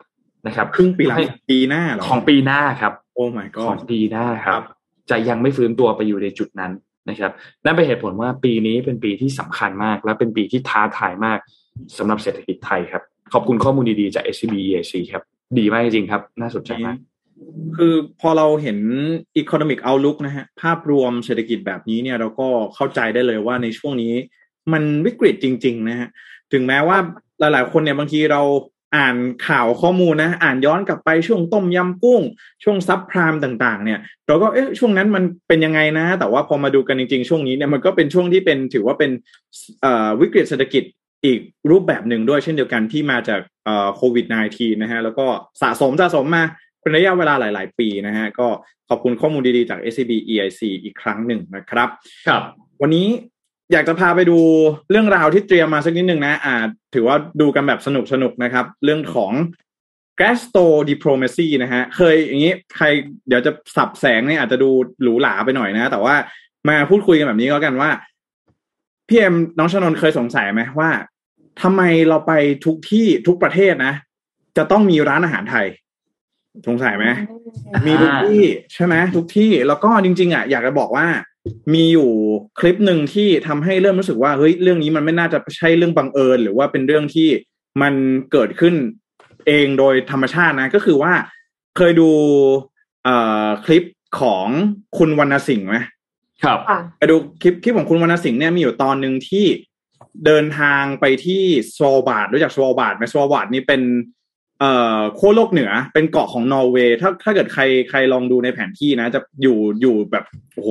นะครับ ครึ่งปีหลังปีหน้าหรอของปีหน้าครับ โอ้ my god ของปีหน้าครับ จะยังไม่ฟื้นตัวไปอยู่ในจุดนั้นนะครับนั่นเป็นเหตุผลว่าปีนี้เป็นปีที่สำคัญมาก และเป็นปีที่ท้าทายมากสำหรับเศรษฐกิจไทยครับ ขอบคุณข้อมูลดีๆจาก SCB EAC ครับ ดีมากจริงครับ น่าสนใจมาก คือพอเราเห็น Economic Outlook นะฮะภาพรวมเศรษฐกิจแบบนี้เนี่ยเราก็เข้าใจได้เลยว่าในช่วงนี้มันวิกฤตจริง ๆ นะฮะถึงแม้ว่าหลาย ๆ คนเนี่ยบางทีเราอ่านข่าวข้อมูลนะ อ่านย้อนกลับไปช่วงต้มยำกุ้ง ช่วงซับพรามต่างๆ เนี่ยเราก็เอ๊ะช่วงนั้นมันเป็นยังไงนะ แต่ว่าพอมาดูกันจริง ๆ ช่วงนี้เนี่ยมันก็เป็นช่วงที่เป็นถือว่าเป็นวิกฤตเศรษฐกิจอีกรูปแบบหนึ่งด้วยเช่นเดียวกันที่มาจากโควิด -19 นะฮะแล้วก็สะสมสะสมมา เป็นระยะเวลาหลาย ๆ ปีนะฮะก็ขอบคุณข้อมูลดี ๆ จาก SCB EIC อีกครั้งหนึ่งนะครับ ครับ วันนี้อยากจะพาไปดูเรื่องราวที่เตรียมมาสักนิดหนึ่งนะอ่าถือว่าดูกันแบบสนุกสนุกนะครับ เรื่องของ g a s t o diplomacy นะฮะ เคยอย่างนี้ใครเดี๋ยวจะสับแสงเนี่ยอาจจะดูหรูหราไปหน่อยนะ แต่ว่ามาพูดคุยกันแบบนี้ก็กันว่าพี่เอ็มน้องชนนเคยสงสัยไหมว่าทำไมเราไปทุกที่ทุกประเทศนะ จะต้องมีร้านอาหารไทย สงสัยไหมมีทุกที่ใช่ไหมทุกที่แล้วก็จริง ๆอะอยากจะบอกว่า มีอยู่คลิปหนึ่งที่ทำให้เริ่มรู้สึกว่าเฮ้ยเรื่องนี้มันไม่น่าจะใช่เรื่องบังเอิญ หรือว่าเป็นเรื่องที่มันเกิดขึ้นเองโดยธรรมชาตินะ ก็คือว่าเคยดูเอ่อคลิปของคุณวรรณสิงห์ไหมครับไปดูคลิปคลิปของคุณวรรณสิงห์เนี่ยมีอยู่ตอนหนึ่งที่เดินทางไปที่สวอลบาร์ดรู้จักสวอลบาร์ดไหมสวอลบาร์ดนี่เป็น เอ่อขั้วโลกเหนือเป็นเกาะของนอร์เวย์ถ้าถ้าเกิดใครใครลองดูในแผนที่นะ จะอยู่อยู่แบบโอ้โห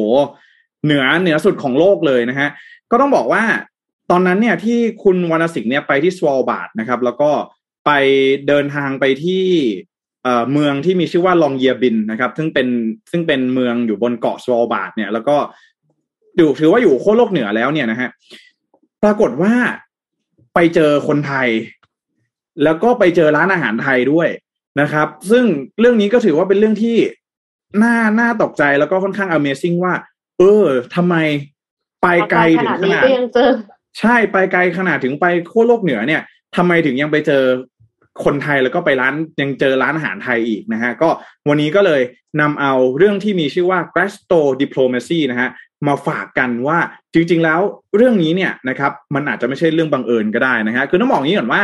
เหนือเหนือสุดของโลกเลยนะฮะ ก็ต้องบอกว่าตอนนั้นเนี่ยที่คุณวรรณสิงห์เนี่ยไปที่สวอลบาร์ดนะครับ แล้วก็ไปเดินทางไปที่เอ่อเมืองที่มีชื่อว่าลองเยียร์เบียนนะครับ ซึ่งเป็นซึ่งเป็นเมืองอยู่บนเกาะสวอลบาร์ดเนี่ย แล้วก็อยู่ถือว่าอยู่ขั้วโลกเหนือแล้วเนี่ยนะฮะปรากฏว่าไปเจอคนไทย แล้วก็ไปเจอร้านอาหารไทยด้วยนะครับ ซึ่งเรื่องนี้ก็ถือว่าเป็นเรื่องที่น่าน่าตกใจแล้วก็ค่อนข้าง amazing ว่า เออทำไมไปไกลถึงขนาดใช่ไปไกลขนาดถึงไปขั้วโลกเหนือเนี่ยทำไมถึงยังไปเจอคนไทยแล้วก็ไปร้านยังเจอร้านอาหารไทยอีกนะฮะก็วันนี้ก็เลยนำเอาเรื่องที่มีชื่อว่า g r a s t o Diplomacy นะฮะมาฝากกันว่าจริง ๆ แล้วเรื่องนี้เนี่ยนะครับมันอาจจะไม่ใช่เรื่องบังเอิญก็ได้นะฮะคือต้องบอกอย่างนี้ก่อนว่า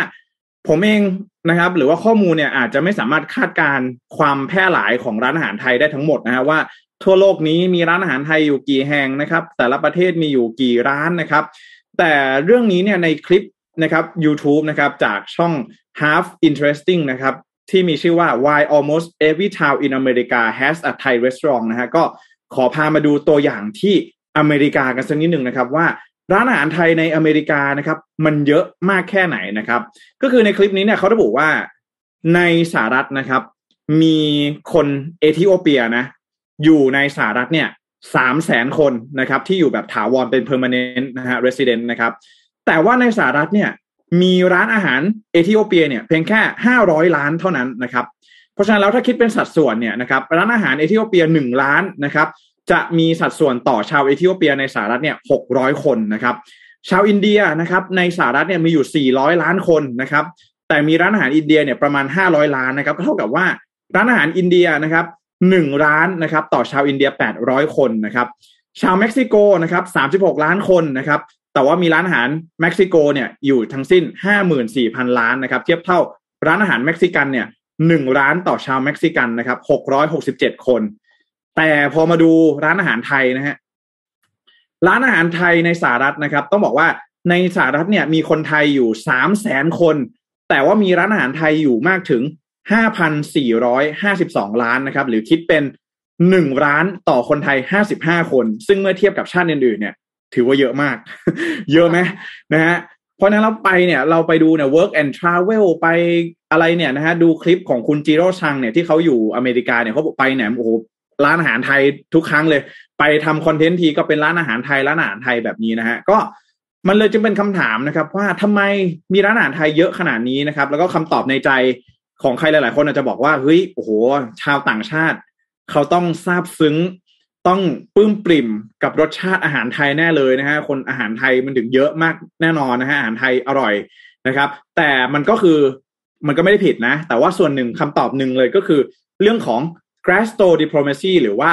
ผมเองนะครับ หรือว่าข้อมูลเนี่ยอาจจะไม่สามารถคาดการความแพร่หลายของร้านอาหารไทยได้ทั้งหมดนะฮะว่าทั่วโลกนี้มีร้านอาหารไทยอยู่กี่แห่งนะครับ แต่ละประเทศมีอยู่กี่ร้านนะครับ แต่เรื่องนี้เนี่ยในคลิปนะครับ YouTube นะครับจากช่อง Half Interesting นะครับที่มีชื่อว่า Why Almost Every Town in America Has a Thai Restaurant นะฮะก็ขอพามาดูตัวอย่างที่อเมริกากันสักนิดหนึ่งนะครับว่า ร้านอาหารไทยในอเมริกานะครับ มันเยอะมากแค่ไหนนะครับ ก็คือในคลิปนี้เนี่ยเขาระบุว่าในสหรัฐนะครับ มีคนเอธิโอเปียนะ อยู่ในสหรัฐเนี่ยสามแสนคนนะครับ ที่อยู่แบบถาวรเป็น permanent นะฮะ resident นะครับ แต่ว่าในสหรัฐเนี่ย มีร้านอาหารเอธิโอเปียเนี่ยเพียงแค่ห้าร้อยล้านเท่านั้นนะครับ เพราะฉะนั้นแล้วถ้าคิดเป็นสัดส่วนเนี่ยนะครับร้านอาหารเอธิโอเปียหนึ่งล้านนะครับ จะมีสัดส่วนต่อชาวเอธิโอเปียในสหรัฐเนี่ยหกร้อยคนนะครับ ชาวอินเดียนะครับในสหรัฐเนี่ยมีอยู่สี่ร้อยล้านคนนะครับ แต่มีร้านอาหารอินเดียเนี่ยประมาณห้าร้อยล้านนะครับก็เท่ากับว่าร้านอาหารอินเดียนะครับหนึ่งร้านนะครับต่อชาวอินเดียแปดร้อยคนนะครับ ชาวเม็กซิโกนะครับสามสิบหกล้านคนนะครับแต่ว่ามีร้านอาหารเม็กซิโกเนี่ยอยู่ทั้งสิ้นห้าหมื่นสี่พันร้านนะครับ เทียบเท่าร้านอาหารเม็กซิกันเนี่ยหนึ่งร้านต่อชาวเม็กซิกันนะครับหกร้อยหกสิบเจ็ดคน แต่พอมาดูร้านอาหารไทยนะฮะร้านอาหารไทยในสหรัฐนะครับ ต้องบอกว่าในสหรัฐเนี่ยมีคนไทยอยู่สามแสนคน แต่ว่ามีร้านอาหารไทยอยู่มากถึงห้าพันสี่ร้อยห้าสิบสองล้านนะครับ หรือคิดเป็นหนึ่งร้านต่อคนไทยห้าสิบห้าคน ซึ่งเมื่อเทียบกับชาติอื่นๆเนี่ย ถือว่าเยอะมาก เยอะไหมนะฮะเพราะนั้นเราไปเนี่ยเราไปดูเนี่ย work and travel ไปอะไรเนี่ยนะฮะดูคลิปของคุณจิโร่ชังเนี่ยที่เขาอยู่อเมริกาเนี่ยเขาไปเนี่ยโอ้โห ร้านอาหารไทยทุกครั้งเลย ไปทำคอนเทนต์ทีก็เป็นร้านอาหารไทยร้านอาหารไทยแบบนี้นะฮะก็มันเลยจึงเป็นคำถามนะครับ ว่าทำไมมีร้านอาหารไทยเยอะขนาดนี้นะครับ แล้วก็คำตอบในใจของใครหลาย ๆ คนอาจจะบอกว่าเฮ้ยโอ้โห ชาวต่างชาติ เขาต้องซาบซึ้งต้องปลื้มปริ่มกับรสชาติอาหารไทยแน่เลยนะฮะคนอาหารไทยมันถึงเยอะมากแน่นอนนะฮะอาหารไทยอร่อยนะครับ แต่มันก็คือมันก็ไม่ได้ผิดนะ แต่ว่าส่วนหนึ่งคำตอบหนึ่งเลยก็คือ เรื่องของ g r a s t o diplomacy หรือว่า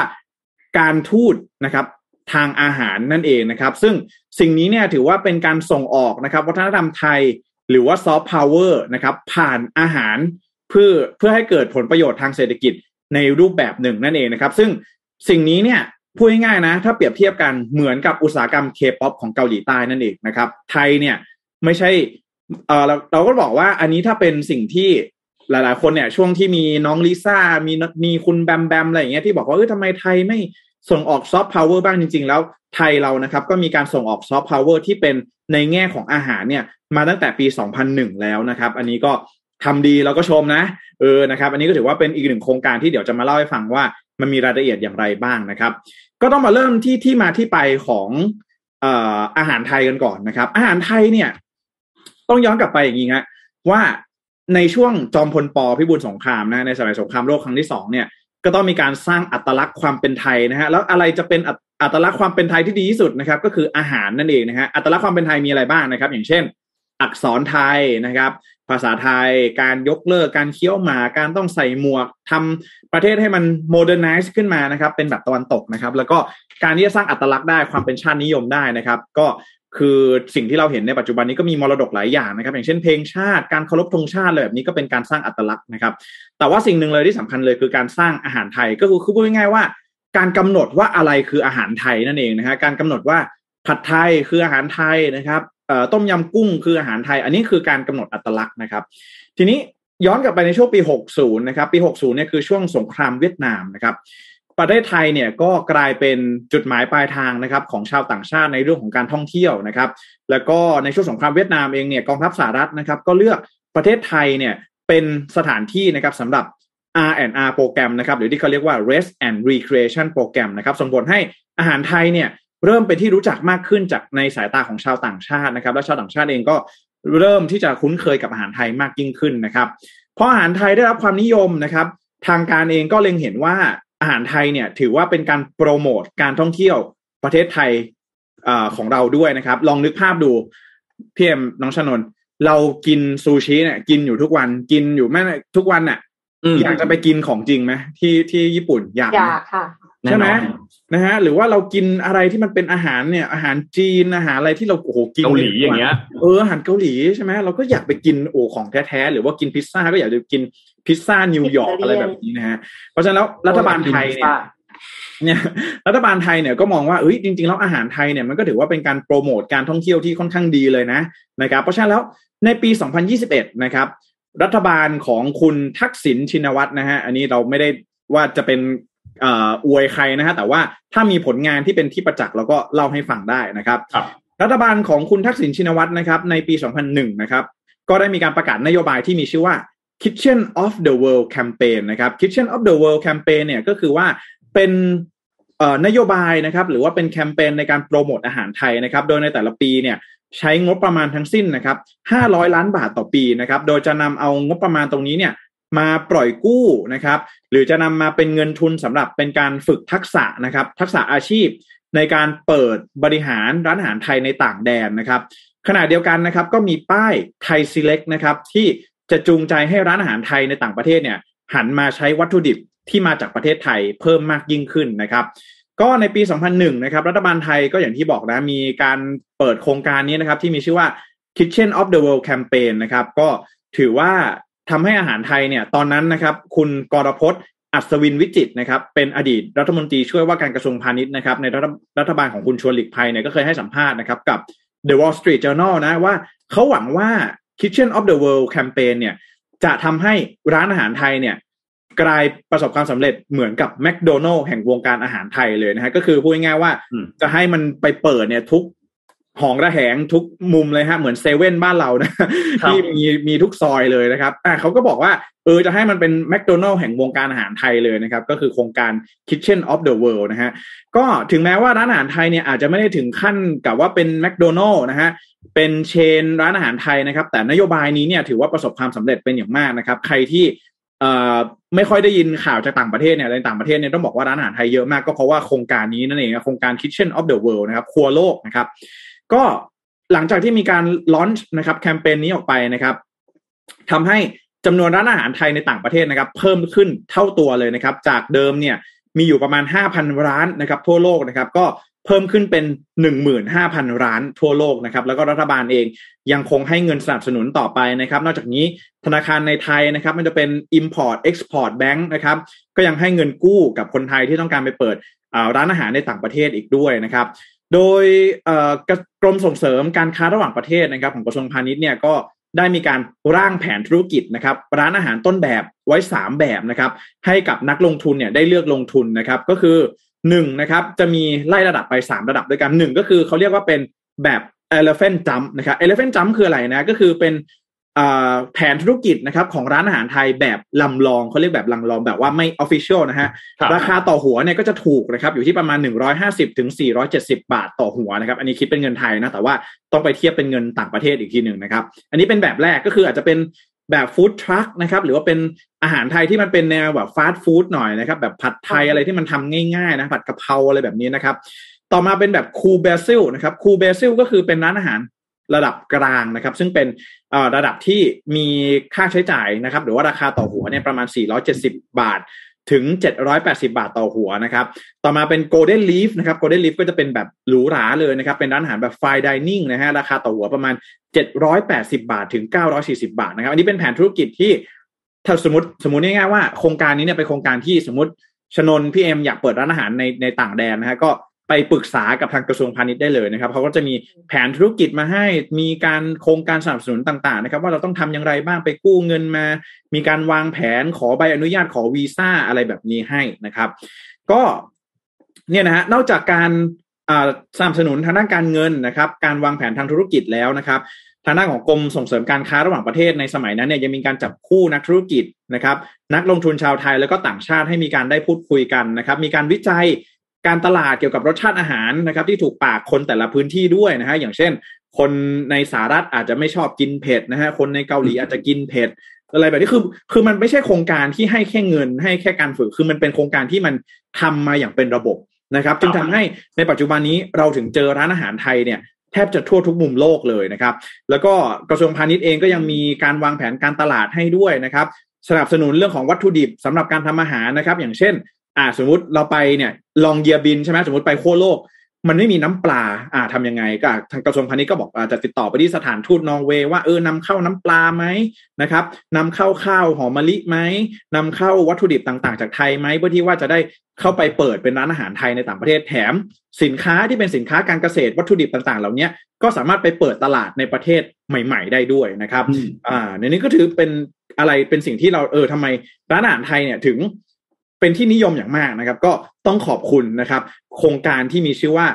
การทูตนะครับทางอาหารนั่นเองนะครับ ซึ่งสิ่งนี้เนี่ยถือว่าเป็นการส่งออกนะครับ วัฒนธรรมไทยหรือว่าซอฟต์พาวเวอร์นะครับ ผ่านอาหารเพื่อเพื่อให้เกิดผลประโยชน์ทางเศรษฐกิจในรูปแบบหนึ่งนั่นเองนะครับ ซึ่งสิ่งนี้เนี่ยพูดง่ายๆนะ ถ้าเปรียบเทียบกันเหมือนกับอุตสาหกรรมเคป๊อปของเกาหลีใต้นั่นเองนะครับ ไทยเนี่ยไม่ใช่เออเราเราก็บอกว่าอันนี้ถ้าเป็นสิ่งที่ หลายๆ คนเนี่ยช่วงที่มีน้องลิซ่ามีมีคุณแบมแบมอะไรอย่างเงี้ยที่บอกว่าเออทำไมไทยไม่ส่งออกซอฟต์พาวเวอร์บ้างจริง ๆ แล้วไทยเรานะครับ ก็มีการส่งออกซอฟต์พาวเวอร์ที่เป็นในแง่ของอาหารเนี่ย มาตั้งแต่ปี 2001 แล้วนะครับ อันนี้ก็ทำดีเราก็ชมนะเออนะครับ อันนี้ก็ถือว่าเป็นอีกหนึ่งโครงการที่เดี๋ยวจะมาเล่าให้ฟังว่ามันมีรายละเอียดอย่างไรบ้างนะครับ ก็ต้องมาเริ่มที่ที่มาที่ไปของเอ่ออาหารไทยกันก่อนนะครับ อาหารไทยเนี่ย ต้องย้อนกลับไปอย่างนี้ฮะว่า ในช่วงจอมพลปพิบูลสงครามนะในสมัยสงครามโลกครั้งที่สองเนี่ยก็ต้องมีการสร้างอัตลักษณ์ความเป็นไทยนะฮะแล้วอะไรจะเป็นอัตลักษณ์ความเป็นไทยที่ดีที่สุดนะครับ ก็คืออาหารนั่นเองนะฮะอัตลักษณ์ความเป็นไทยมีอะไรบ้างนะครับ อย่างเช่น อักษรไทยนะครับ ภาษาไทยการยกเลิกการเคี้ยวหมากการต้องใส่หมวกทำประเทศให้มัน modernize ขึ้นมานะครับ เป็นแบบตะวันตกนะครับ แล้วก็การที่จะสร้างอัตลักษณ์ได้ความเป็นชาตินิยมได้นะครับ ก็ คือสิ่งที่เราเห็นในปัจจุบันนี้ก็มีมรดกหลายอย่างนะครับ อย่างเช่นเพลงชาติการเคารพธงชาติเลยแบบนี้ก็เป็นการสร้างอัตลักษณ์นะครับ แต่ว่าสิ่งหนึ่งเลยที่สำคัญเลยคือการสร้างอาหารไทยก็คือคือพูดง่ายๆว่า การกำหนดว่าอะไรคืออาหารไทยนั่นเองนะฮะการกำหนดว่าผัดไทยคืออาหารไทยนะครับต้มยำกุ้งคืออาหารไทย อันนี้คือการกำหนดอัตลักษณ์นะครับ ทีนี้ย้อนกลับไปในช่วงปี 60 นะครับ ปี 60 เนี่ยคือช่วงสงครามเวียดนามนะครับ ประเทศไทยเนี่ยก็กลายเป็นจุดหมายปลายทางนะครับของชาวต่างชาติในเรื่องของการท่องเที่ยวนะครับ แล้วก็ในช่วงสงครามเวียดนามเองเนี่ยกองทัพสหรัฐนะครับ ก็เลือกประเทศไทยเนี่ยเป็นสถานที่นะครับสำหรับ R&R โปรแกรมนะครับหรือที่เขาเรียกว่า rest and recreation โปรแกรมนะครับส่งผลให้อาหารไทยเนี่ยเริ่มเป็นที่รู้จักมากขึ้นจากในสายตาของชาวต่างชาตินะครับ และชาวต่างชาติเองก็เริ่มที่จะคุ้นเคยกับอาหารไทยมากยิ่งขึ้นนะครับเพราะอาหารไทยได้รับความนิยมนะครับ ทางการเองก็เล็งเห็นว่า อาหารไทยเนี่ยถือว่าเป็นการโปรโมทการท่องเที่ยวประเทศไทยอของเราด้วยนะครับ ลองนึกภาพดูพี่เอ็มน้องชนน เรากินซูชิเนี่ยกินอยู่ทุกวันกินอยู่แม่ทุกวันน่ะอยากจะไปกินของจริงไหมที่ที่ญี่ปุ่นอยากอยากค่ะใช่ไหมนะฮะหรือว่าเรากินอะไรที่มันเป็นอาหารเนี่ย อาหารจีนอาหารอะไรที่เราโอ้โหกินเกาหลีอย่างเงี้ยเอออาหารเกาหลีใช่ไหมเราก็อยากไปกินโอ้ของแท้ๆหรือว่ากินพิซซ่าก็อยากจะกิน พิซซ่านิวยอร์กอะไรแบบนี้นะฮะเพราะฉะนั้นแล้วรัฐบาลไทยเนี่ยเนี่ยรัฐบาลไทยเนี่ยก็มองว่าเอ้ยจริงๆแล้วอาหารไทยเนี่ยมันก็ถือว่าเป็นการโปรโมทการท่องเที่ยวที่ค่อนข้างดีเลยนะนะครับเพราะฉะนั้นแล้วในปี 2021 นะครับ รัฐบาลของคุณทักษิณชินวัตรนะฮะอันนี้เราไม่ได้ว่าจะเป็นอวยใครนะฮะแต่ว่าถ้ามีผลงานที่เป็นที่ประจักษ์เราก็เล่าให้ฟังได้นะครับรบรัฐบาลของคุณทักษิณชินวัตรนะครับในปี 2001 นะครับก็ได้มีการประกาศนโยบายที่มีชื่อว่า Kitchen of the World Campaign นะครับ Kitchen of the World Campaign เนี่ยก็คือว่าเป็นนโยบายนะครับหรือว่าเป็นแคมเปญในการโปรโมทอาหารไทยนะครับ โดยในแต่ละปีเนี่ยใช้งบประมาณทั้งสิ้นนะครับ 500 ล้านบาทต่อปีนะครับ โดยจะนำเอางบประมาณตรงนี้เนี่ยมาปล่อยกู้นะครับ หรือจะนำมาเป็นเงินทุนสำหรับเป็นการฝึกทักษะนะครับ ทักษะอาชีพในการเปิดบริหารร้านอาหารไทยในต่างแดนนะครับ ขณะเดียวกันนะครับ ก็มีป้ายไทยซีเล็กนะครับที่ จะจูงใจให้ร้านอาหารไทยในต่างประเทศเนี่ยหันมาใช้วัตถุดิบที่มาจากประเทศไทยเพิ่มมากยิ่งขึ้นนะครับ ก็ในปี 2001 นะครับ รัฐบาลไทยก็อย่างที่บอกนะ มีการเปิดโครงการนี้นะครับ ที่มีชื่อว่า Kitchen of the World Campaign นะครับ ก็ถือว่าทำให้อาหารไทยเนี่ย ตอนนั้นนะครับ คุณกรพจน์อัศวินวิจิตนะครับ เป็นอดีตรัฐมนตรีช่วยว่าการกระทรวงพาณิชย์นะครับ ในรัฐบาลของคุณชวนหลีกภัยเนี่ยก็เคยให้สัมภาษณ์นะครับกับ The Wall Street Journal นะว่าเขาหวังว่า Kitchen of the World Campaign เนี่ย จะทำให้ร้านอาหารไทยเนี่ย กลายประสบความสำเร็จเหมือนกับแมคโดนัลล์แห่งวงการอาหารไทยเลยนะฮะก็คือพูดง่ายๆว่าจะให้มันไปเปิดเนี่ยทุก หองระแหงทุกมุมเลยฮะเหมือนเซเว่นบ้านเรานะที่มีมีทุกซอยเลยนะครับอ่าเขาก็บอกว่าเออจะให้มันเป็นแมคโดนัลล์แห่งวงการอาหารไทยเลยนะครับ ก็คือโครงการ Kitchen of the World นะฮะก็ถึงแม้ว่าร้านอาหารไทยเนี่ยอาจจะไม่ได้ถึงขั้นกับว่าเป็นแมคโดนัลล์นะฮะเป็นเชนร้านอาหารไทยนะครับ แต่นโยบายนี้เนี่ยถือว่าประสบความสำเร็จเป็นอย่างมากนะครับ ใครที่เอ่อไม่ค่อยได้ยินข่าวจากต่างประเทศเนี่ยในต่างประเทศเนี่ยต้องบอกว่าร้านอาหารไทยเยอะมากก็เพราะว่าโครงการนี้นั่นเองโครงการ Kitchen of the World นะครับครัวโลกนะครับ ก็หลังจากที่มีการลอนช์นะครับแคมเปญนี้ออกไปนะครับทำให้จำนวนร้านอาหารไทยในต่างประเทศนะครับ เพิ่มขึ้นเท่าตัวเลยนะครับ จากเดิมเนี่ยมีอยู่ประมาณ 5,000 ร้านนะครับทั่วโลกนะครับ ก็เพิ่มขึ้นเป็น 15,000 ร้านทั่วโลกนะครับ แล้วก็รัฐบาลเองยังคงให้เงินสนับสนุนต่อไปนะครับ นอกจากนี้ธนาคารในไทยนะครับ มันจะเป็น Import Export Bank นะครับ ก็ยังให้เงินกู้กับคนไทยที่ต้องการไปเปิดร้านอาหารในต่างประเทศอีกด้วยนะครับ โดยกรมส่งเสริมการค้าระหว่างประเทศนะครับ ของกระทรวงพาณิชย์เนี่ยก็ได้มีการร่างแผนธุรกิจนะครับ ร้านอาหารต้นแบบไว้ 3 แบบนะครับ ให้กับนักลงทุนเนี่ยได้เลือกลงทุนนะครับ ก็คือ1นะครับจะมีไล่ระดับไป 3 ระดับด้วยกัน 1 ก็คือเขาเรียกว่าเป็นแบบ elephant jump นะครับ elephant jump คืออะไรนะก็คือเป็น แผนธุรกิจนะครับของร้านอาหารไทยแบบลำลองเขาเรียกแบบลำลองแบบว่าไม่ออฟฟิเชียลนะฮะราคาต่อหัวเนี่ยก็จะถูกนะครับอยู่ที่ประมาณ 150ถึง470 บาทต่อหัวนะครับอันนี้คิดเป็นเงินไทยนะแต่ว่าต้องไปเทียบเป็นเงินต่างประเทศอีกทีหนึ่งนะครับอันนี้เป็นแบบแรกก็คืออาจจะเป็นแบบฟู้ดทรัคนะครับหรือว่าเป็นอาหารไทยที่มันเป็นแนวแบบฟาสต์ฟู้ดหน่อยนะครับแบบผัดไทยอะไรที่มันทำง่ายๆนะผัดกะเพราอะไรแบบนี้นะครับต่อมาเป็นแบบคูเบซิลนะครับคูเบซิลก็คือเป็นร้านอาหาร ระดับกลางนะครับ ซึ่งเป็นระดับที่มีค่าใช้จ่ายนะครับ หรือว่าราคาต่อหัวเนี่ยประมาณ 470 บาทถึง 780 บาทต่อหัวนะครับ ต่อมาเป็น Golden Leaf นะครับ Golden Leaf ก็จะเป็นแบบหรูหราเลยนะครับ เป็นร้านอาหารแบบ Fine Dining นะฮะ ราคาต่อหัวประมาณ 780 บาทถึง 940 บาทนะครับ อันนี้เป็นแผนธุรกิจที่ถ้าสมมติสมมติง่ายๆว่าโครงการนี้เนี่ยเป็นโครงการที่สมมติชนนพี่เอ็มอยากเปิดร้านอาหารในในต่างแดนนะฮะ ก็ ไปปรึกษากับทางกระทรวงพาณิชย์ได้เลยนะครับเขาก็จะมีแผนธุรกิจมาให้มีการโครงการสนับสนุนต่าง ๆ นะครับ ว่าเราต้องทำอย่างไรบ้างไปกู้เงินมา มีการวางแผนขอใบอนุญาตขอวีซ่าอะไรแบบนี้ให้นะครับ ก็เนี่ยนะฮะนอกจากการสนับสนุนทางด้านการเงินนะครับ การวางแผนทางธุรกิจแล้วนะครับทางด้านของกรมส่งเสริมการค้าระหว่างประเทศในสมัยนั้นเนี่ยยังมีการจับคู่นักธุรกิจนะครับ นักลงทุนชาวไทยแล้วก็ต่างชาติให้มีการได้พูดคุยกันนะครับ มีการวิจัย การตลาดเกี่ยวกับรสชาติอาหารนะครับ ที่ถูกปากคนแต่ละพื้นที่ด้วยนะฮะอย่างเช่น คนในสหรัฐอาจจะไม่ชอบกินเผ็ดนะฮะคนในเกาหลีอาจจะกินเผ็ดอะไรแบบนี้คือคือมันไม่ใช่โครงการที่ให้แค่เงินให้แค่การฝึก คือมันเป็นโครงการที่มันทำมาอย่างเป็นระบบนะครับ จึงทำให้ในปัจจุบันนี้เราถึงเจอร้านอาหารไทยเนี่ยแทบจะทั่วทุกมุมโลกเลยนะครับ แล้วก็กระทรวงพาณิชย์เองก็ยังมีการวางแผนการตลาดให้ด้วยนะครับ สนับสนุนเรื่องของวัตถุดิบสำหรับการทำอาหารนะครับ อย่างเช่น อ่าสมมุติเราไปเนี่ยลองเยียบินใช่ไหมสมมติไปขั้วโลก มันไม่มีน้ำปลาอ่าทำยังไงก็ทางกระทรวงพาณิชย์ก็บอกอาจจะติดต่อไปที่สถานทูตนอร์เวย์ว่าเออนำเข้าน้ำปลาไหมนะครับนำเข้าข้าวหอมมะลิไหมนำเข้าวัตถุดิบต่างๆ จากไทยไหมเพื่อที่ว่าจะได้เข้าไปเปิดเป็นร้านอาหารไทยในต่างประเทศแถม สินค้าที่เป็นสินค้าการเกษตรวัตถุดิบต่างๆ เหล่านี้ก็สามารถไปเปิดตลาดในประเทศใหม่ ๆ ได้ด้วยนะครับอ่าในนี้ก็ถือเป็นอะไรเป็นสิ่งที่เราเออทำไมร้านอาหารไทยเนี่ยถึง เป็นที่นิยมอย่างมากนะครับ ก็ต้องขอบคุณนะครับ โครงการที่มีชื่อว่า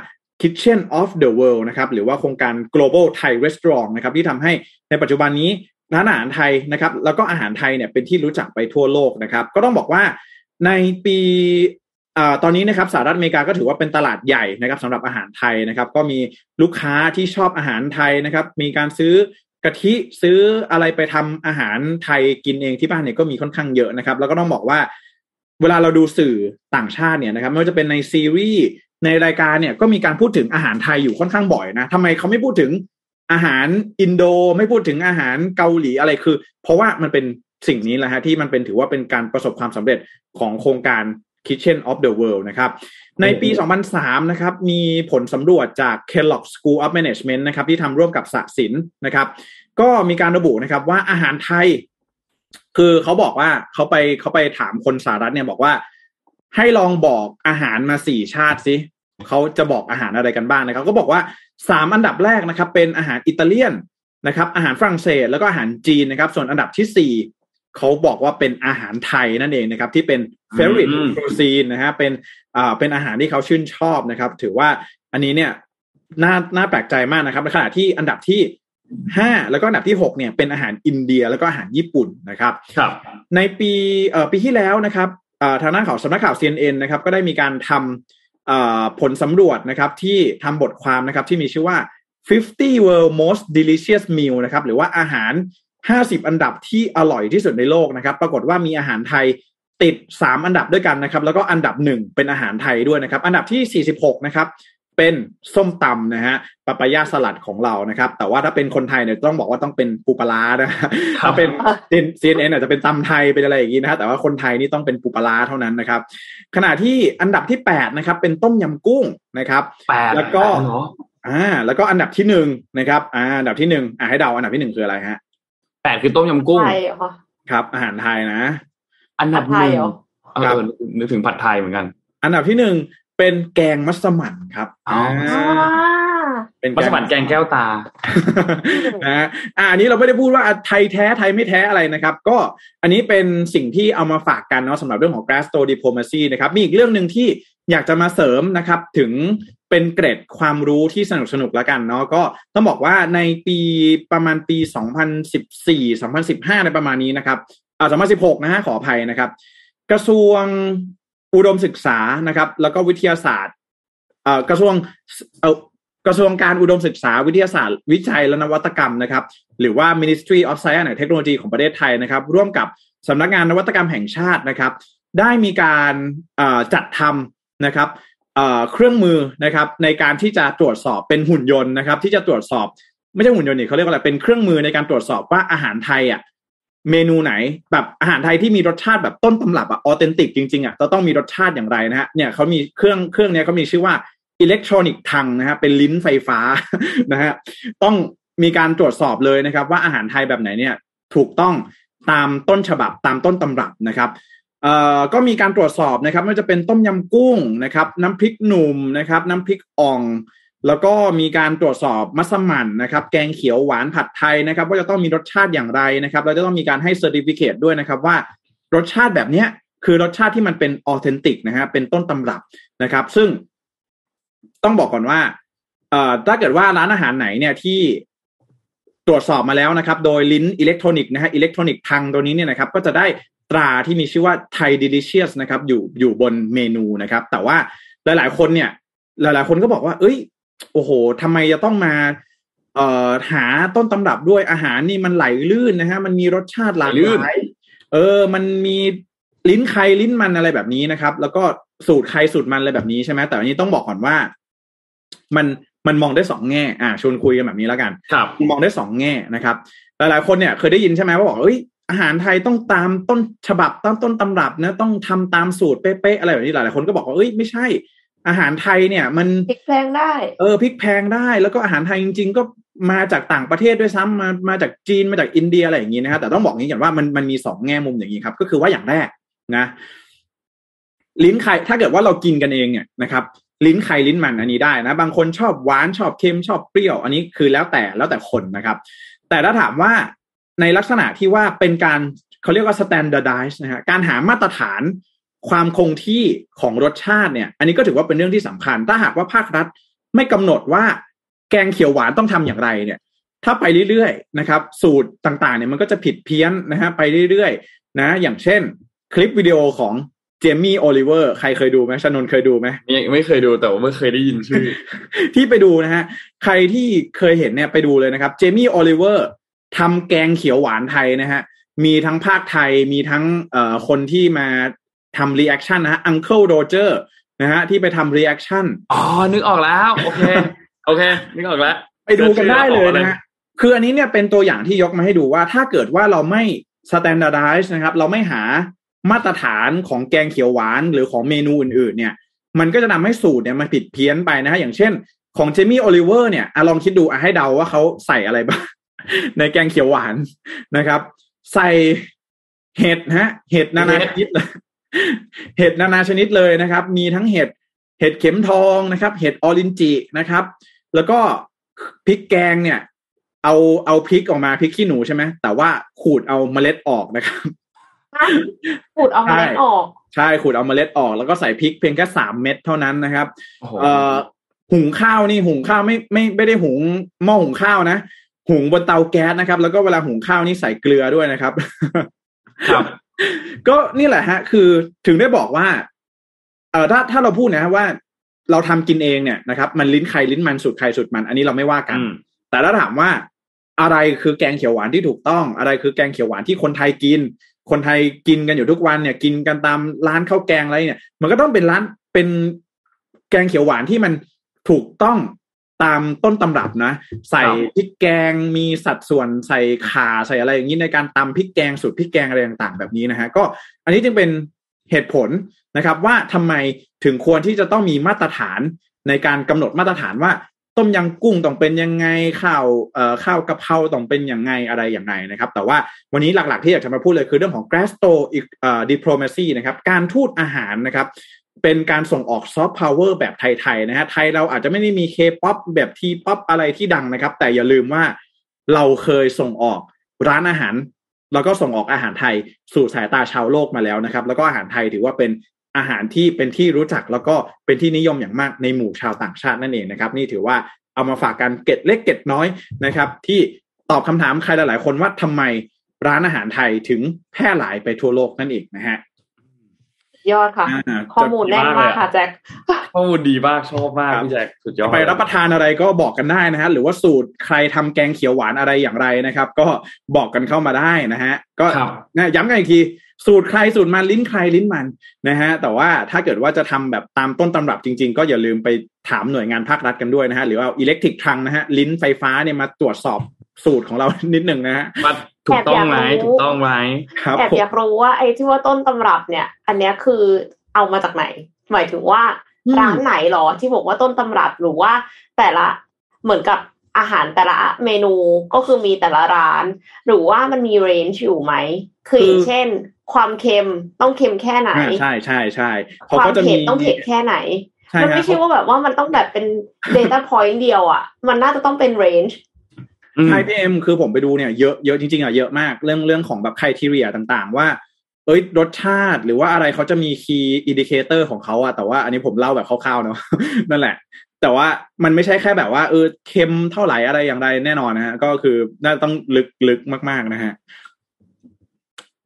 Kitchen of the World นะครับหรือว่าโครงการ Global Thai Restaurant นะครับที่ทำให้ในปัจจุบันนี้ร้านอาหารไทยนะครับ แล้วก็อาหารไทยเนี่ยเป็นที่รู้จักไปทั่วโลกนะครับ ก็ต้องบอกว่าในปีอตอนนี้นะครับสหรัฐอเมริกาก็ถือว่าเป็นตลาดใหญ่นะครับสำหรับอาหารไทยนะครับ ก็มีลูกค้าที่ชอบอาหารไทยนะครับ มีการซื้อกะทิซื้ออะไรไปทำอาหารไทยกินเองที่บ้านเนี่ยก็มีค่อนข้างเยอะนะครับ แล้วก็ต้องบอกว่า เวลาเราดูสื่อต่างชาติเนี่ยนะครับไม่ว่าจะเป็นในซีรีส์ในรายการเนี่ยก็มีการพูดถึงอาหารไทยอยู่ค่อนข้างบ่อยนะทำไมเขาไม่พูดถึงอาหารอินโดไม่พูดถึงอาหารเกาหลีอะไรคือ เพราะว่ามันเป็นสิ่งนี้แหละฮะที่มันเป็นถือว่าเป็นการประสบความสำเร็จของโครงการ Kitchen of the World นะครับ ในปี 2003 นะครับ มีผลสำรวจจาก Kellogg School of Management นะครับ ที่ทำร่วมกับสะสินนะครับ ก็มีการระบุนะครับว่าอาหารไทย คือเขาบอกว่าเขาไปเขาไปถามคนสหรัฐเนี่ยบอกว่า ให้ลองบอกอาหารมาสี่ชาติสิเขาจะบอกอาหารอะไรกันบ้างนะครับ ก็บอกว่าสามอันดับแรกนะครับ เป็นอาหารอิตาเลียนนะครับ อาหารฝรั่งเศสแล้วก็อาหารจีนนะครับ ส่วนอันดับที่สี่เขาบอกว่าเป็นอาหารไทยนั่นเองนะครับ ที่เป็น favorite cuisine นะฮะเป็นอ่าเป็นอาหารที่เขาชื่นชอบนะครับ ถือว่าอันนี้เนี่ยน่าน่าแปลกใจมากนะครับในขณะที่อันดับที่ ห้าแล้วก็อันดับที่หกเนี่ยเป็นอาหารอินเดียแล้วก็อาหารญี่ปุ่นนะครับครับ ในปีเอ่อปีที่แล้วนะครับทางหน้าข่าวสำนักข่าว CNN นะครับก็ได้มีการทำผลสำรวจนะครับที่ทำบทความนะครับที่มีชื่อว่า 50 world most delicious meal นะครับหรือว่าอาหาร 50 อันดับที่อร่อยที่สุดในโลกนะครับ ปรากฏว่ามีอาหารไทยติด 3 อันดับด้วยกันนะครับ แล้วก็อันดับหนึ่งเป็นอาหารไทยด้วยนะครับ อันดับที่ 46 นะครับ เป็นส้มตำนะฮะปาปายาสลัดของเรานะครับ แต่ว่าถ้าเป็นคนไทยเนี่ยต้องบอกว่าต้องเป็นปูปลานะถ้าเป็นซีเอ็นเอ็นอาจจะเป็นตำไทยเป็นอะไรอย่างนี้นะฮะแต่ว่าคนไทยนี่ต้องเป็นปูปลาเท่านั้นนะครับ ขณะที่อันดับที่แปดนะครับ เป็นต้มยำกุ้งนะครับแล้วก็อ่า แล้วก็อันดับที่หนึ่งนะครับ อ่า อันดับที่หนึ่งอ่าให้เดาอันดับที่หนึ่งคืออะไรฮะแปดคือต้มยำกุ้งครับ อาหารไทยนะ อันดับหนึ่งเออนึกถึงผัดไทยเหมือนกัน อันดับที่หนึ่ง เป็นแกงมัสมั่นครับอ๋อเป็นมัสมั่นแกงแก้วตานะอ่าอันนี้เราไม่ได้พูดว่าไทยแท้ไทยไม่แท้อะไรนะครับ ก็อันนี้เป็นสิ่งที่เอามาฝากกันเนาะสำหรับเรื่องของ g r a s s t o diplomacy นะครับ มีอีกเรื่องหนึ่งที่อยากจะมาเสริมนะครับถึงเเป็นเกรดความรู้ที่สนุกสนุกแล้วกันเนาะก็ต้องบอกว่าในปีประมาณปี 2014 2015 ในประมาณนี้นะครับอ่า2016 นะฮะขออภัยนะครับ กระทรวง อุดมศึกษานะครับ แล้วก็วิทยาศาสตร์เอ่อกระทรวงเอ่อกระทรวงการอุดมศึกษาวิทยาศาสตร์ วิจัยและนวัตกรรมนะครับ หรือว่า Ministry of Science and Technology ของประเทศไทยนะครับ ร่วมกับสำนักงานนวัตกรรมแห่งชาตินะครับ ได้มีการจัดทำนะครับเครื่องมือนะครับในการที่จะตรวจสอบเป็นหุ่นยนต์นะครับ ที่จะตรวจสอบไม่ใช่หุ่นยนต์นี่เขาเรียกว่าอะไรเป็นเครื่องมือในการตรวจสอบว่าอาหารไทยอะ เมนูไหนแบบอาหารไทยที่มีรสชาติแบบต้นตำรับอะออเทนติกจริงๆอะจะต้องมีรสชาติอย่างไรนะฮะเนี่ยเขามีเครื่องเครื่องเนี้เขามีชื่อว่าอิเล็กทรอนิกทังนะฮะเป็นลิ้นไฟฟ้านะฮะต้องมีการตรวจสอบเลยนะครับ ว่าอาหารไทยแบบไหนเนี่ยถูกต้องตามต้นฉบับตามต้นตำรับนะครับเอ่อก็มีการตรวจสอบนะครับไม่ว่าจะเป็นต้มยำกุ้งนะครับ น้ำพริกหนุ่มนะครับ น้ำพริกอ่อง แล้วก็มีการตรวจสอบมัสมั่นนะครับ แกงเขียวหวานผัดไทยนะครับ ว่าจะต้องมีรสชาติอย่างไรนะครับเราจะต้องมีการให้ certificate ด้วยนะครับว่ารสชาติแบบเนี้ยคือรสชาติที่มันเป็น authentic นะฮะเป็นต้นตำรับนะครับ ซึ่งต้องบอกก่อนว่าเอ่อถ้าเกิดว่าร้านอาหารไหนเนี่ยที่ตรวจสอบมาแล้วนะครับ โดยลิ้นอิเล็กทรอนิกส์นะฮะอิเล็กทรอนิกส์ทางตัวนี้เนี่ยนะครับ ก็จะได้ตราที่มีชื่อว่าไทย delicious นะครับ อยู่อยู่บนเมนูนะครับ แต่ว่าหลาย ๆ คนเนี่ย หลาย ๆ คนก็บอกว่า เอ้ย โอ้โหทำไมจะต้องมา เอ่อหาต้นตำรับด้วยอาหารนี่มันไหลลื่นนะฮะ มันมีรสชาติหลากหลายเออ มันมีลิ้นใครลิ้นมันอะไรแบบนี้นะครับ แล้วก็สูตรใครสูตรมันอะไรแบบนี้ใช่ไหมแต่อันนี้ต้องบอกก่อนว่า มันมันมองได้สองแง่ อ่าชวนคุยกันแบบนี้แล้วกันครับมองได้สองแง่นะครับหลายๆคนเนี่ยเคยได้ยินใช่ไหมว่าบอกเอ้ยอาหารไทยต้องตามต้นฉบับต้นต้นตำรับนะต้องทำตามสูตรเป๊ะๆอะไรแบบนี้หลายๆคนก็บอกว่าเอ้ยไม่ใช่ อาหารไทยเนี่ย มันพริกแพงได้ เออพริกแพงได้แล้วก็อาหารไทยจริง ๆ ก็มาจากต่างประเทศด้วยซ้ำมามาจากจีนมาจากอินเดียอะไรอย่างนี้นะครับแต่ต้องบอกนี้ก่อนว่ามันมันมีสองแง่มุมอย่างนี้ครับ ก็คือว่าอย่างแรกนะลิ้นไข่ถ้าเกิดว่าเรากินกันเองเนี่ยนะครับ ลิ้นไข่ลิ้นมันอันนี้ได้นะ บางคนชอบหวานชอบเค็มชอบเปรี้ยว อันนี้คือแล้วแต่แล้วแต่คนนะครับ แต่ถ้าถามว่าในลักษณะที่ว่าเป็นการเขาเรียกว่า standardize นะฮะการหามาตรฐาน ความคงที่ของรสชาติเนี่ย อันนี้ก็ถือว่าเป็นเรื่องที่สำคัญ ถ้าหากว่าภาครัฐไม่กำหนดว่าแกงเขียวหวานต้องทำอย่างไรเนี่ย ถ้าไปเรื่อยๆนะครับ สูตรต่างๆเนี่ยมันก็จะผิดเพี้ยนนะฮะไปเรื่อยๆ นะ อย่างเช่น คลิปวิดีโอของเจมี่โอลิเวอร์ใครเคยดูไหมชนนเคยดูไหมไม่เคยดูแต่ว่าไม่เคยได้ยินชื่อ ที่ไปดูนะฮะใครที่เคยเห็นเนี่ยไปดูเลยนะครับ เจมี่โอลิเวอร์ทำแกงเขียวหวานไทยนะฮะมีทั้งพากย์ไทยมีทั้งเอ่อคนที่มา ทำ reaction นะฮะ Uncle Roger นะฮะที่ไปทำ reaction อ๋อ นึกออกแล้ว โอเค โอเค นึกออกแล้ว ไปดูกันได้เลยนะฮะคืออันนี้เนี่ยเป็นตัวอย่างที่ยกมาให้ดูว่าถ้าเกิดว่าเราไม่ standardize นะครับ เราไม่หามาตรฐานของแกงเขียวหวานหรือของเมนูอื่นๆ เนี่ย มันก็จะทำให้สูตรเนี่ยมันผิดเพี้ยนไปนะฮะอย่างเช่น ของเจมี่โอลิเวอร์เนี่ยอลองคิดดูอะให้เดาว่าเขาใส่อะไรบ้างในแกงเขียวหวานนะครับ ใส่เห็ดฮะ เห็ดนานาชนิดเลย เห็ดนานาชนิดเลยนะครับ มีทั้งเห็ดเห็ดเข็มทองนะครับ เห็ดออรินจินะครับ แล้วก็พริกแกงเนี่ย เอาเอาพริกออกมาพริกขี้หนูใช่ไหมแต่ว่าขูดเอาเมล็ดออกนะครับขูดเอาเมล็ดออก ใช่ขูดเอาเมล็ดออก แล้วก็ใส่พริกเพียงแค่สามเม็ดเท่านั้นนะครับเอ่อหุงข้าวนี่หุงข้าวไม่ไม่ไม่ได้หุงหม้อหุงข้าวนะหุงบนเตาแก๊สนะครับ แล้วก็เวลาหุงข้าวนี่ใส่เกลือด้วยนะครับ ครับ ก็นี่แหละฮะ คือถึงได้บอกว่า เอ่อถ้าถ้าเราพูดนะว่า เราทำกินเองเนี่ยนะครับ มันลิ้นใครลิ้นมันสุดใครสุดมัน อันนี้เราไม่ว่ากัน แต่ถ้าถามว่า อะไรคือแกงเขียวหวานที่ถูกต้อง อะไรคือแกงเขียวหวานที่คนไทยกิน คนไทยกินกันอยู่ทุกวันเนี่ย กินกันตามร้านข้าวแกงอะไรเนี่ย มันก็ต้องเป็นร้านเป็นแกงเขียวหวานที่มันถูกต้อง ตามต้นตำรับนะ ใส่พริกแกงมีสัดส่วนใส่ข่าใส่อะไรอย่างนี้ในการตำพริกแกงสูตรพริกแกงอะไรต่างๆ แบบนี้นะฮะก็อันนี้จึงเป็นเหตุผลนะครับว่าทำไมถึงควรที่จะต้องมีมาตรฐานในการกำหนดมาตรฐานว่า ต้มยำกุ้งต้องเป็นยังไงข้าวเอ่อข้าวกะเพราต้องเป็นยังไงอะไรอย่างไงนะครับ แต่ว่าวันนี้หลักๆที่อยากจะมาพูดเลยคือเรื่องของ g r a s t o เอ่อ diplomacy นะครับการทูตอาหารนะครับ เป็นการส่งออกซอฟต์พาวเวอร์แบบไทยๆนะฮะไทยเราอาจจะไม่ได้มีเคป๊อปแบบ T-Pop อะไรที่ดังนะครับ แต่อย่าลืมว่าเราเคยส่งออกร้านอาหาร แล้วก็ส่งออกอาหารไทยสู่สายตาชาวโลกมาแล้วนะครับ แล้วก็อาหารไทยถือว่าเป็นอาหารที่เป็นที่รู้จักแล้วก็เป็นที่นิยมอย่างมากในหมู่ชาวต่างชาตินั่นเองนะครับ นี่ถือว่าเอามาฝากกันเกร็ดเล็กเกร็ดน้อยนะครับ ที่ตอบคำถามใครหลายๆคนว่าทำไมร้านอาหารไทยถึงแพร่หลายไปทั่วโลกนั่นเองนะฮะ ยอดค่ะ ข้อมูลแน่นมากค่ะแจ็คข้อมูลดีมากชอบมากพี่แจ็คสุดยอดไปรับประทานอะไรก็บอกกันได้นะฮะหรือว่าสูตรใครทำแกงเขียวหวานอะไรอย่างไรนะครับ ก็บอกกันเข้ามาได้นะฮะ ก็นะย้ำกันอีกทีสูตรใครสูตรมันลิ้นใครลิ้นมันนะฮะแต่ว่าถ้าเกิดว่าจะทำแบบตามต้นตำรับจริง ๆ ก็อย่าลืมไปถามหน่วยงานภาครัฐกันด้วยนะฮะหรือว่าอิเล็กทริกทรังนะฮะลิ้นไฟฟ้าเนี่ยมาตรวจสอบสูตรของเรานิดหนึ่งนะฮะ ถูกต้องไหมถูกต้องไหมแอบอยากรู้ว่าไอ้ที่ว่าต้นตำรับเนี่ย อันเนี้ยคือเอามาจากไหน หมายถึงว่าร้านไหนหรอที่บอกว่าต้นตำรับหรือว่าแต่ละเหมือนกับอาหารแต่ละเมนูก็คือมีแต่ละร้าน หรือว่ามันมีเรนจ์อยู่ไหม คืออย่างเช่น ความเค็มต้องเค็มแค่ไหน ใช่ใช่ใช่ความเผ็ดต้องเผ็ดแค่ไหนมันไม่ใช่ว่าแบบว่ามันต้องแบบเป็น Data Point เดียวอะ มันน่าจะต้องเป็นเรนจ์ ใช่พี่เอ็มคือผมไปดูเนี่ยเยอะเยอะจริงๆอะเยอะมากเรื่องเรื่องของแบบ criteria ต่างๆ ว่าเอ้ยรสชาติหรือว่าอะไรเขาจะมี key indicator ของเขาอะแต่ว่าอันนี้ผมเล่าแบบคร่าวๆเนาะนั่นแหละ แต่ว่ามันไม่ใช่แค่แบบว่าเออเค็มเท่าไหร่อะไรอย่างไรแน่นอนนะฮะก็คือน่าต้องลึกลึกมาก ๆนะฮะ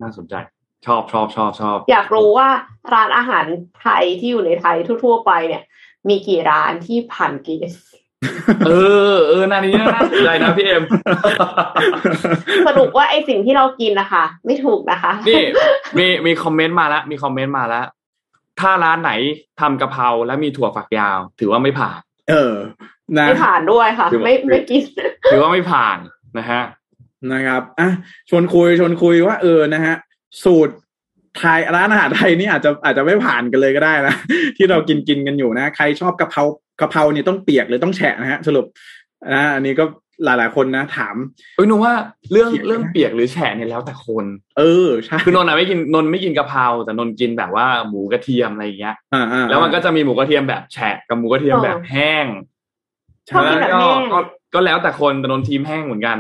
น่าสนใจ ชอบชอบชอบชอบ อยากรู้ว่าร้านอาหารไทยที่อยู่ในไทยทั่ว ๆ ไปเนี่ย มีกี่ร้านที่ผ่านกีส เออเออนานี้น่าสนใจนะพี่เอ็มสรุปว่าไอสิ่งที่เรากินนะคะไม่ถูกนะคะ นี่มีมีคอมเมนต์มาแล้วมีคอมเมนต์มาแล้ว ถ้าร้านไหนทำกะเพราแล้วมีถั่วฝักยาว ถือว่าไม่ผ่าน เออนะไม่ผ่านด้วยค่ะ ไม่ไม่กินถือว่าไม่ผ่านนะฮะนะครับอะชวนคุยชวนคุยว่าเออนะฮะ สูตรไทยร้านอาหารไทยนี่อาจจะอาจจะไม่ผ่านกันเลยก็ได้นะที่เรากินกินกันอยู่นะ ใครชอบกะเพรา กะเพราเนี่ยต้องเปียกหรือต้องแฉะนะฮะสรุปนะอันนี้ก็หลายๆคนนะ ถามเอ้ยนูว่าเรื่องเรื่องเปียกหรือแฉะเนี่ยแล้วแต่คน เออใช่คือนนท์ไม่กินนนไม่กินกะเพราแต่นนกินแบบว่าหมูกระเทียมอะไรอย่างเงี้ยอ่าแล้วมันก็จะมีหมูกระเทียมแบบแฉะกับหมูกระเทียมแบบแห้งใช่ก็ก็แล้วแต่คนแต่นนทีมแห้งเหมือนกัน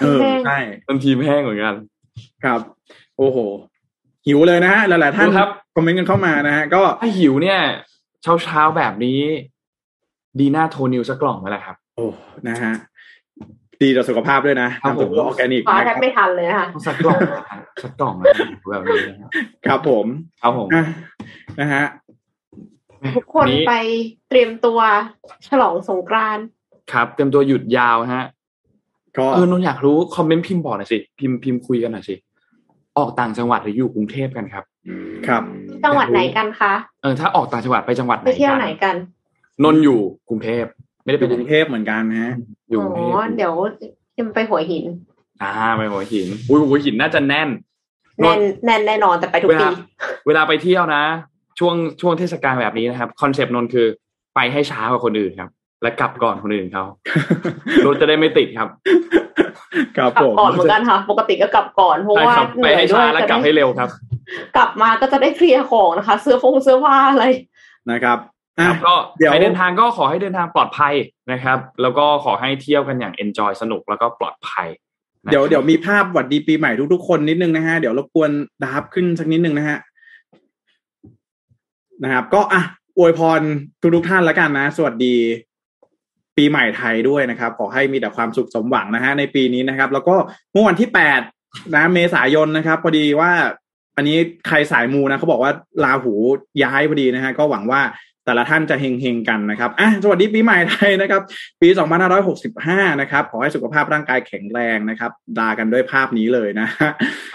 เออใช่นนทีมแห้งเหมือนกัน ครับ โอ้โห หิวเลยนะฮะหลายๆท่านครับคอมเมนต์กันเข้ามานะฮะก็ถ้าหิวเนี่ย เช้าเช้าแบบนี้ ดีน่าโทนิวสักกล่องไหมล่ะครับ โอ้นะฮะดีต่อสุขภาพด้วยนะทำผมออร์แกนิกนะแทบไม่ทันเลยค่ะ สักกล่องสักกล่องแบบนี้ครับผมครับผมนะฮะ ทุกคนไปเตรียมตัวฉลองสงกรานต์ครับ เตรียมตัวหยุดยาวฮะ ก็เออนนอยากรู้คอมเมนต์พิมพ์บอกหน่อยสิ พิมพ์พิมพ์คุยกันหน่อยสิ ออกต่างจังหวัดหรืออยู่กรุงเทพกันครับ ครับ จังหวัดไหนกันคะ เออถ้าออกต่างจังหวัดไปจังหวัดไหนไปเที่ยวไหนกัน นนอยู่กรุงเทพไม่ได้ไปกรุงเทพเหมือนกันนะอยู่อ๋อเดี๋ยวจะไปหัวหิน อ่าไปหัวหินอุ้ยหัวหินน่าจะแน่นแน่นแน่นแน่นอนแต่ไปทุกปีเวลาไปเที่ยวนะ ช่วงช่วงเทศกาลแบบนี้นะครับคอนเซปต์นนคือไปให้ช้ากว่าคนอื่นครับ และกลับก่อนคนอื่นเขารถจะได้ไม่ติดครับกลับก่อนเหมือนกันค่ะ ปกติก็กลับก่อนเพราะว่าไปให้ช้าแล้วกลับให้เร็วครับ กลับมาก็จะได้เคลียร์ของนะคะ เสื้อฟงเสื้อผ้าอะไรนะครับ ครับก็ใครเดินทางก็ขอให้เดินทางปลอดภัยนะครับ แล้วก็ขอให้เที่ยวกันอย่างเอนจอยสนุกแล้วก็ปลอดภัย เดี๋ยวเดี๋ยวมีภาพหวัดดีปีใหม่ทุกๆคนนิดนึงนะฮะเดี๋ยวรบกวนดาบขึ้นสักนิดนึงนะฮะนะครับ ก็อะอวยพรทุกๆท่านแล้วกันนะ สวัสดีปีใหม่ไทยด้วยนะครับ ขอให้มีแต่ความสุขสมหวังนะฮะในปีนี้นะครับ แล้วก็เมื่อวันที่แปดนะเมษายนนะครับ พอดีว่า อันนี้ใครสายมูนะเขาบอกว่าลาหูย้ายพอดีนะฮะก็หวังว่า แต่ละท่านจะเฮงๆกันนะครับอะสวัสดีปีใหม่ไทยนะครับ ปี 2565 นะครับ ขอให้สุขภาพร่างกายแข็งแรงนะครับดากันด้วยภาพนี้เลยนะ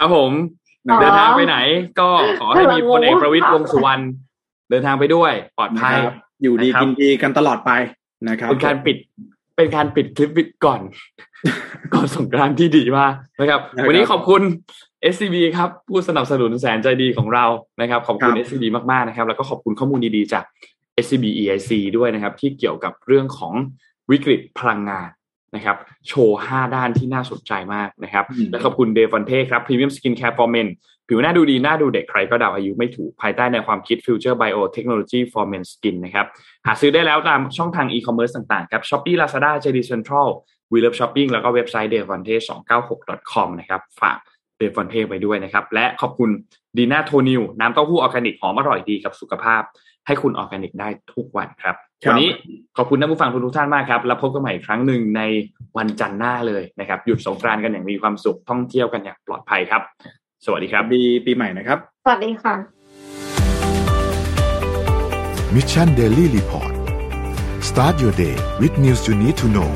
ครับผมเดินทางไปไหน ก็ขอให้มีพลเอกประวิตยวงสุวรรณเดินทางไปด้วยปลอดภัยอยู่ดีกินดีกันตลอดไปนะครับเป็นการปิดเป็นการปิดคลิปก่อน ก่อนสงกรานที่ดีมากนะครับ วันนี้ขอบคุณ SCB ครับ ผู้สนับสนุนแสนใจดีของเรานะครับ ขอบคุณ SCB มากๆนะครับ แล้วก็ขอบคุณข้อมูลดีๆจาก SCB EIC ด้วยนะครับ ที่เกี่ยวกับเรื่องของวิกฤตพลังงานนะครับ โชว์ 5 ด้านที่น่าสนใจมากนะครับ และขอบคุณ Devante ครับ premium skincare for men ผิวหน้าดูดีหน้าดูเด็กใครก็เดาอายุไม่ถูก ภายใต้แนวความคิด Future Bio Technology for Men Skin นะครับ หาซื้อได้แล้วตามช่องทางอีคอมเมิร์ซต่างๆครับ Shopee Lazada JD Central We Love Shopping แล้วก็เว็บไซต์ devante 296 com นะครับ ฝาก Devante ไปด้วยนะครับ และขอบคุณดีน่าโทนิวน้ำเต้าหู้ออร์แกนิกหอมอร่อยดีกับสุขภาพ ให้คุณออร์แกนิกได้ทุกวันครับวันนี้ขอบคุณท่านผู้ฟังทุกท่านมากครับ แล้วพบกันใหม่อีกครั้งหนึ่งในวันจันทร์หน้าเลยนะครับ หยุดสงกรานต์กันอย่างมีความสุขท่องเที่ยวกันอย่างปลอดภัยครับ สวัสดีครับปีปีใหม่นะครับ สวัสดีค่ะ Mission Daily Report start your day with news you need to know